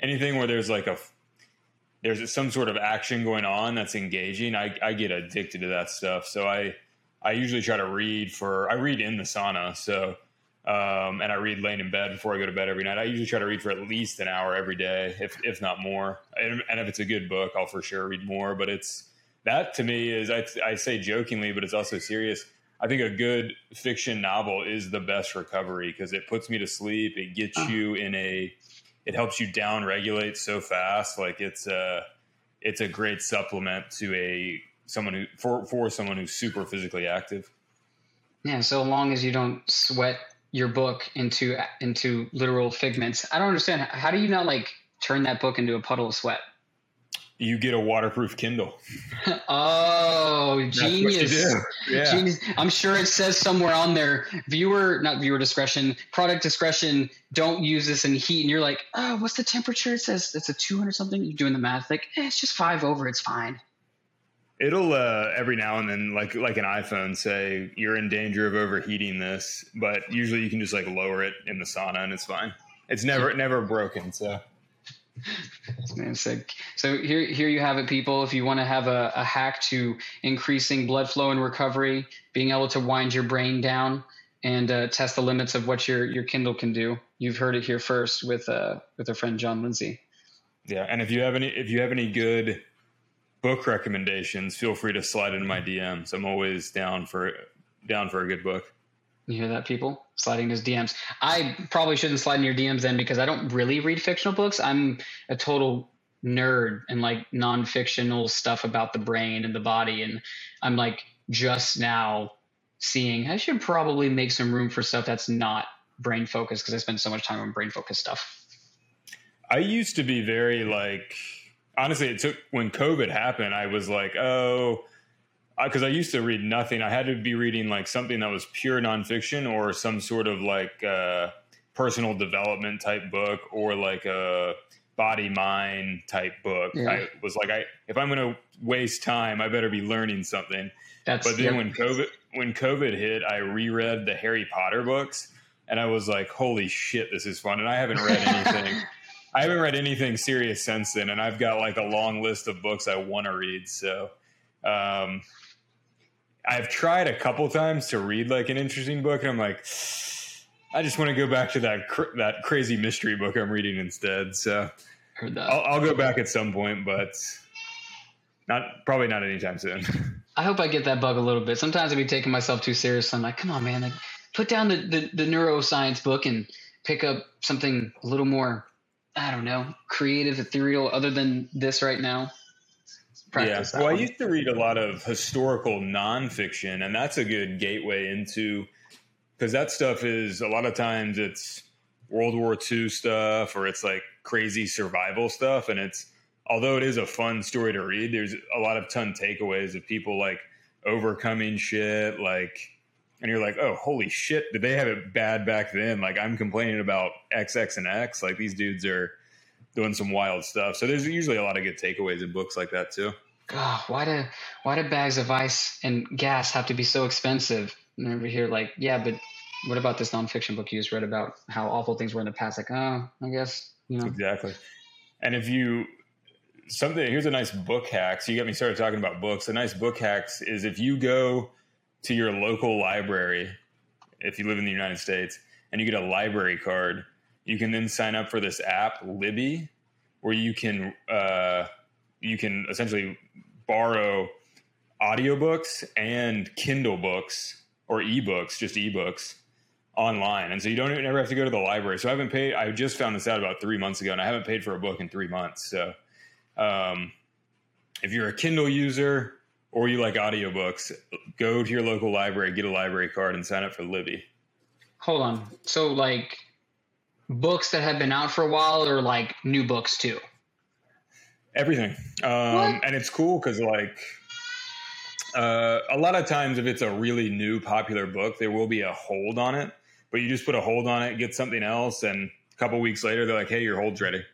anything where there's like a there's some sort of action going on that's engaging. I, I get addicted to that stuff. So I I usually try to read for I read in the sauna. So um, and I read laying in bed before I go to bed every night. I usually try to read for at least an hour every day, if if not more. And, and if it's a good book, I'll for sure read more. But it's that to me is I, I say jokingly, but it's also serious. I think a good fiction novel is the best recovery because it puts me to sleep. It gets uh-huh. you in a, it helps you down regulate so fast. Like it's a, it's a great supplement to a someone who for for someone who's super physically active. Yeah, so long as you don't sweat your book into into literal figments. I don't understand. How do you not like turn that book into a puddle of sweat? You get a waterproof Kindle. oh, genius. Yeah. Genius. I'm sure it says somewhere on there, viewer, not viewer discretion, product discretion, don't use this in heat. And you're like, oh, what's the temperature? It says it's a 200 something. You're doing the math. Like, eh, it's just five over. It's fine. It'll uh, every now and then, like like an iPhone, say you're in danger of overheating this, but usually you can just like lower it in the sauna and it's fine. It's never never broken. So Man, sick. So here, here you have it, people. If you want to have a, a hack to increasing blood flow and recovery, being able to wind your brain down and uh, test the limits of what your your Kindle can do, you've heard it here first with uh, with our friend John Lindsay. Yeah, and if you have any if you have any good book recommendations, feel free to slide into my DMs. I'm always down for down for a good book. You hear that, people? Sliding his DMs. I probably shouldn't slide in your DMs then because I don't really read fictional books. I'm a total nerd and like non-fictional stuff about the brain and the body, and I'm like just now seeing I should probably make some room for stuff that's not brain focused because I spend so much time on brain focused stuff. I used to be very like honestly, it took when COVID happened. I was like, oh because I, I, used to read nothing. I had to be reading like something that was pure nonfiction or some sort of like uh, personal development type book or like a body mind type book. Yeah. I was like, I if I'm going to waste time, I better be learning something. That's, but then yep. when COVID when COVID hit, I reread the Harry Potter books, and I was like, holy shit, this is fun. And I haven't read anything. <laughs> I haven't read anything serious since then, and I've got like a long list of books I want to read. So, um, I've tried a couple times to read like an interesting book, and I'm like, I just want to go back to that cr- that crazy mystery book I'm reading instead. So Heard that. I'll, I'll go back at some point, but not probably not anytime soon. <laughs> I hope I get that bug a little bit. Sometimes I be taking myself too serious. I'm like, come on, man, like put down the, the, the neuroscience book and pick up something a little more, I don't know, creative, ethereal, other than this right now practice. Yeah. Well, one. I used to read a lot of historical nonfiction, and that's a good gateway into because that stuff is a lot of times it's World War II stuff or it's like crazy survival stuff, and it's although it is a fun story to read, there's a lot of ton takeaways of people like overcoming shit, like, and you're like, oh, holy shit, did they have it bad back then? Like, I'm complaining about X, X, and X. Like, these dudes are doing some wild stuff. So there's usually a lot of good takeaways in books like that too. God, why do why do bags of ice and gas have to be so expensive? And over here, like, yeah, but what about this nonfiction book you just read about how awful things were in the past? Like, oh, I guess you know exactly. And if you something here's a nice book hack. So you got me started talking about books. A nice book hacks is if you go to your local library, if you live in the United States, and you get a library card, you can then sign up for this app Libby, where you can uh, you can essentially borrow audiobooks and Kindle books or ebooks, just ebooks online. And so you don't even ever have to go to the library. So I haven't paid, I just found this out about three months ago and I haven't paid for a book in three months. So um, if you're a Kindle user or you like audiobooks, go to your local library, get a library card and sign up for Libby. Hold on. So like books that have been out for a while or like new books too? Everything. Um, and it's cool because like uh, a lot of times if it's a really new popular book, there will be a hold on it, but you just put a hold on it, get something else, and a couple weeks later they're like, "Hey, your hold's ready."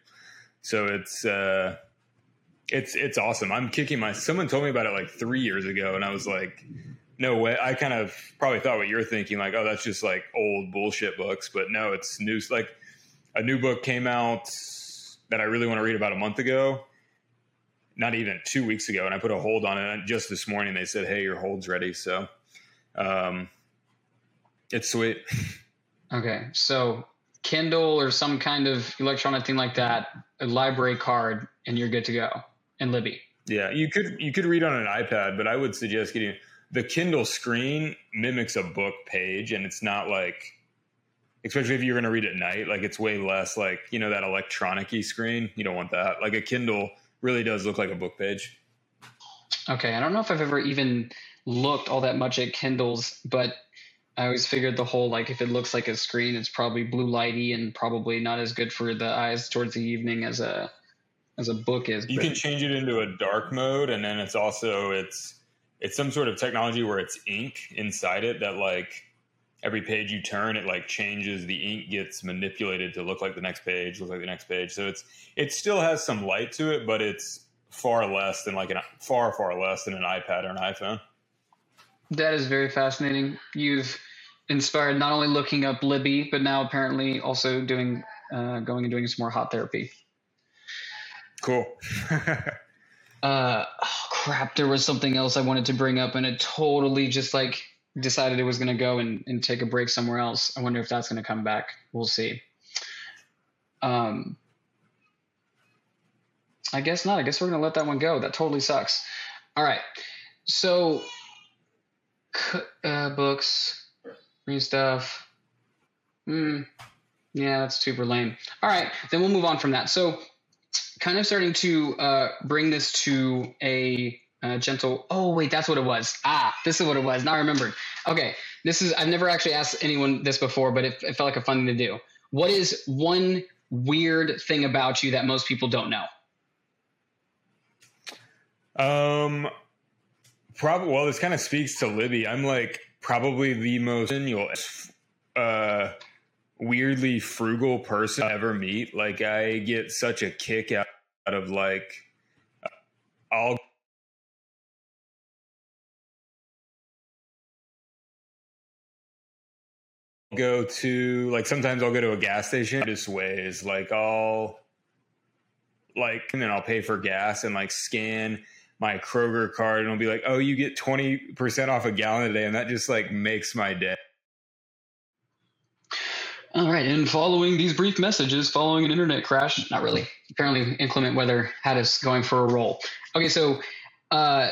So it's uh, it's it's awesome. I'm kicking my. Someone told me about it like three years ago, and I was like, no way. I kind of probably thought what you're thinking, like, oh, that's just like old bullshit books. But no, it's new. Like a new book came out that I really want to read about a month ago. Not even two weeks ago, and I put a hold on it. Just this morning, they said, "Hey, your hold's ready." So, um, it's sweet. Okay, so Kindle or some kind of electronic thing like that, a library card, and you're good to go. And Libby. Yeah, you could you could read on an iPad, but I would suggest getting the Kindle screen mimics a book page, and it's not like, especially if you're going to read at night, like it's way less like you know that electronic screen. You don't want that. Like a Kindle really does look like a book page. Okay, I don't know if I've ever even looked all that much at Kindles, but I always figured the whole like if it looks like a screen, it's probably blue lighty and probably not as good for the eyes towards the evening as a as a book is. You can change it into a dark mode, and then it's also it's it's some sort of technology where it's ink inside it that like every page you turn, it like changes. The ink gets manipulated to look like the next page, look like the next page. So it's it still has some light to it, but it's far less than like an far far less than an iPad or an iPhone. That is very fascinating. You've inspired not only looking up Libby, but now apparently also doing uh, going and doing some more hot therapy. Cool. <laughs> uh, oh, crap! There was something else I wanted to bring up, and it totally just like decided it was going to go and, and take a break somewhere else. I wonder if that's going to come back. We'll see. Um, I guess not. I guess we're going to let that one go. That totally sucks. All right. So, uh, books, read stuff. Hmm. Yeah, that's super lame. All right. Then we'll move on from that. So, kind of starting to uh, bring this to a uh, gentle. Oh wait, that's what it was. Ah, this is what it was. Now I remembered. Okay, this is. I've never actually asked anyone this before, but it, it felt like a fun thing to do. What is one weird thing about you that most people don't know? Um, probably. Well, this kind of speaks to Libby. I'm like probably the most uh weirdly frugal person I ever meet. Like I get such a kick out, out of like I'll go to like sometimes I'll go to a gas station this ways like I'll like and then I'll pay for gas and like scan my Kroger card and it'll be like oh you get 20% off a gallon a day and that just like makes my day. All right, and following these brief messages, following an internet crash, not really. Apparently, inclement weather had us going for a roll. Okay, so uh,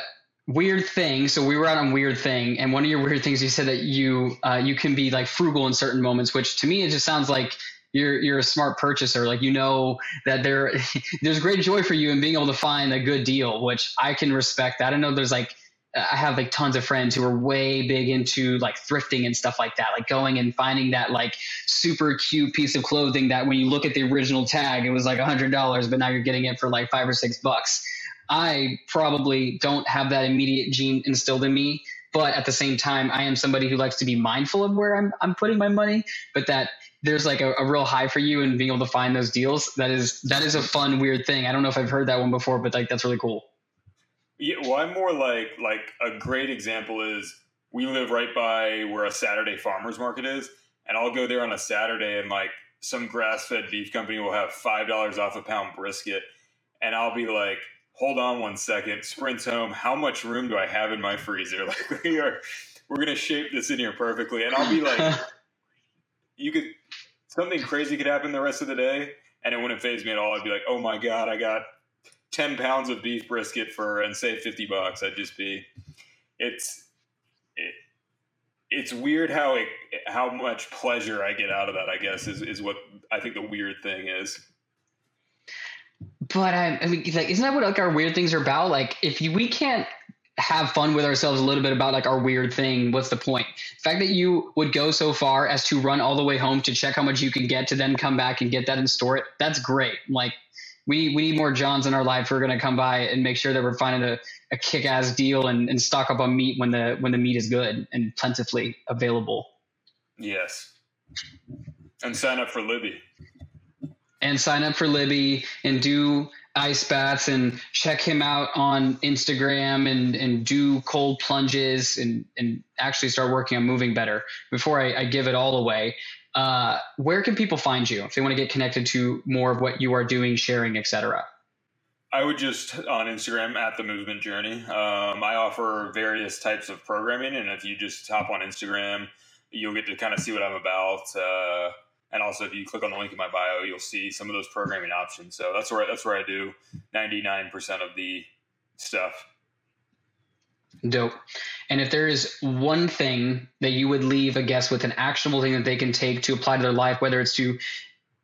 weird thing. So we were out on weird thing, and one of your weird things you said that you uh, you can be like frugal in certain moments, which to me it just sounds like you're you're a smart purchaser. Like you know that there <laughs> there's great joy for you in being able to find a good deal, which I can respect. I know there's like I have like tons of friends who are way big into like thrifting and stuff like that, like going and finding that like super cute piece of clothing that when you look at the original tag, it was like a hundred dollars, but now you're getting it for like five or six bucks. I probably don't have that immediate gene instilled in me, but at the same time, I am somebody who likes to be mindful of where I'm, I'm putting my money, but that there's like a, a real high for you and being able to find those deals. That is, that is a fun, weird thing. I don't know if I've heard that one before, but like, that's really cool. Yeah. Well, I'm more like, like a great example is we live right by where a Saturday farmer's market is. And I'll go there on a Saturday and like some grass fed beef company will have $5 off a pound brisket. And I'll be like, hold on one second, sprints home. How much room do I have in my freezer? <laughs> Like we are, we're gonna shape this in here perfectly, and I'll be like, <laughs> you could something crazy could happen the rest of the day, and it wouldn't phase me at all. I'd be like, oh my god, I got ten pounds of beef brisket for and save fifty bucks. I'd just be, it's. It, it's weird how it how much pleasure I get out of that. I guess is is what I think the weird thing is. But I, I mean, like, isn't that what like our weird things are about? Like, if you, we can't have fun with ourselves a little bit about like our weird thing, what's the point? The fact that you would go so far as to run all the way home to check how much you can get to then come back and get that and store it, that's great. Like, we, we need more Johns in our life who are going to come by and make sure that we're finding a, a kick ass deal and, and stock up on meat when the when the meat is good and plentifully available. Yes. And sign up for Libby and sign up for Libby and do ice baths and check him out on Instagram and, and do cold plunges and, and actually start working on moving better before I, I give it all away. Uh, where can people find you if they want to get connected to more of what you are doing, sharing, etc.? I would just on Instagram at the movement journey. Um, I offer various types of programming, and if you just hop on Instagram, you'll get to kind of see what I'm about. Uh, and also, if you click on the link in my bio, you'll see some of those programming options. So that's where that's where I do ninety nine percent of the stuff. Dope. And if there is one thing that you would leave a guest with, an actionable thing that they can take to apply to their life, whether it's to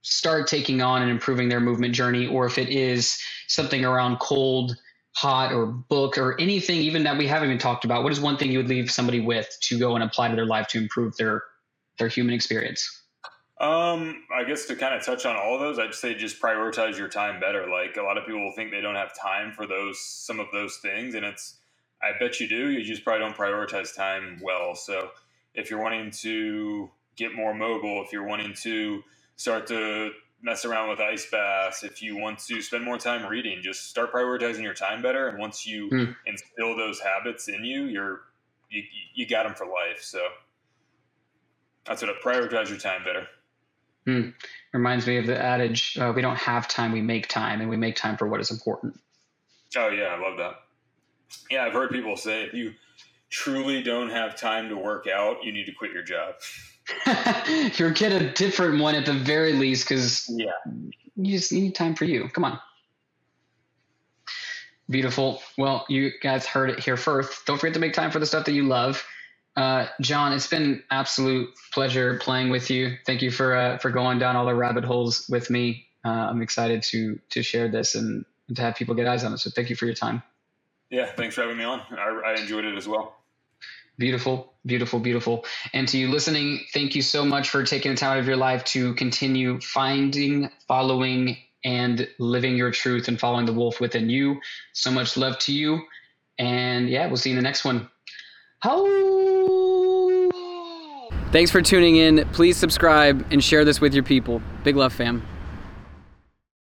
start taking on and improving their movement journey, or if it is something around cold, hot, or book, or anything even that we haven't even talked about, what is one thing you would leave somebody with to go and apply to their life to improve their their human experience? Um, I guess to kind of touch on all of those, I'd say just prioritize your time better. Like a lot of people think they don't have time for those some of those things, and it's I bet you do. You just probably don't prioritize time well. So if you're wanting to get more mobile, if you're wanting to start to mess around with ice baths, if you want to spend more time reading, just start prioritizing your time better. And once you mm. instill those habits in you, you're you, you got them for life. So that's what I prioritize your time better. Mm. Reminds me of the adage: uh, "We don't have time; we make time, and we make time for what is important." Oh yeah, I love that. Yeah, I've heard people say if you truly don't have time to work out, you need to quit your job. <laughs> <laughs> You're get a different one at the very least, because yeah, you just need time for you. Come on. Beautiful. Well, you guys heard it here first. Don't forget to make time for the stuff that you love. Uh, John, it's been absolute pleasure playing with you. Thank you for uh, for going down all the rabbit holes with me. Uh, I'm excited to to share this and, and, to have people get eyes on it. So thank you for your time. Yeah, thanks for having me on. I, I enjoyed it as well. Beautiful, beautiful, beautiful. And to you listening, thank you so much for taking the time out of your life to continue finding, following, and living your truth and following the wolf within you. So much love to you. And yeah, we'll see you in the next one. How? Thanks for tuning in. Please subscribe and share this with your people. Big love, fam.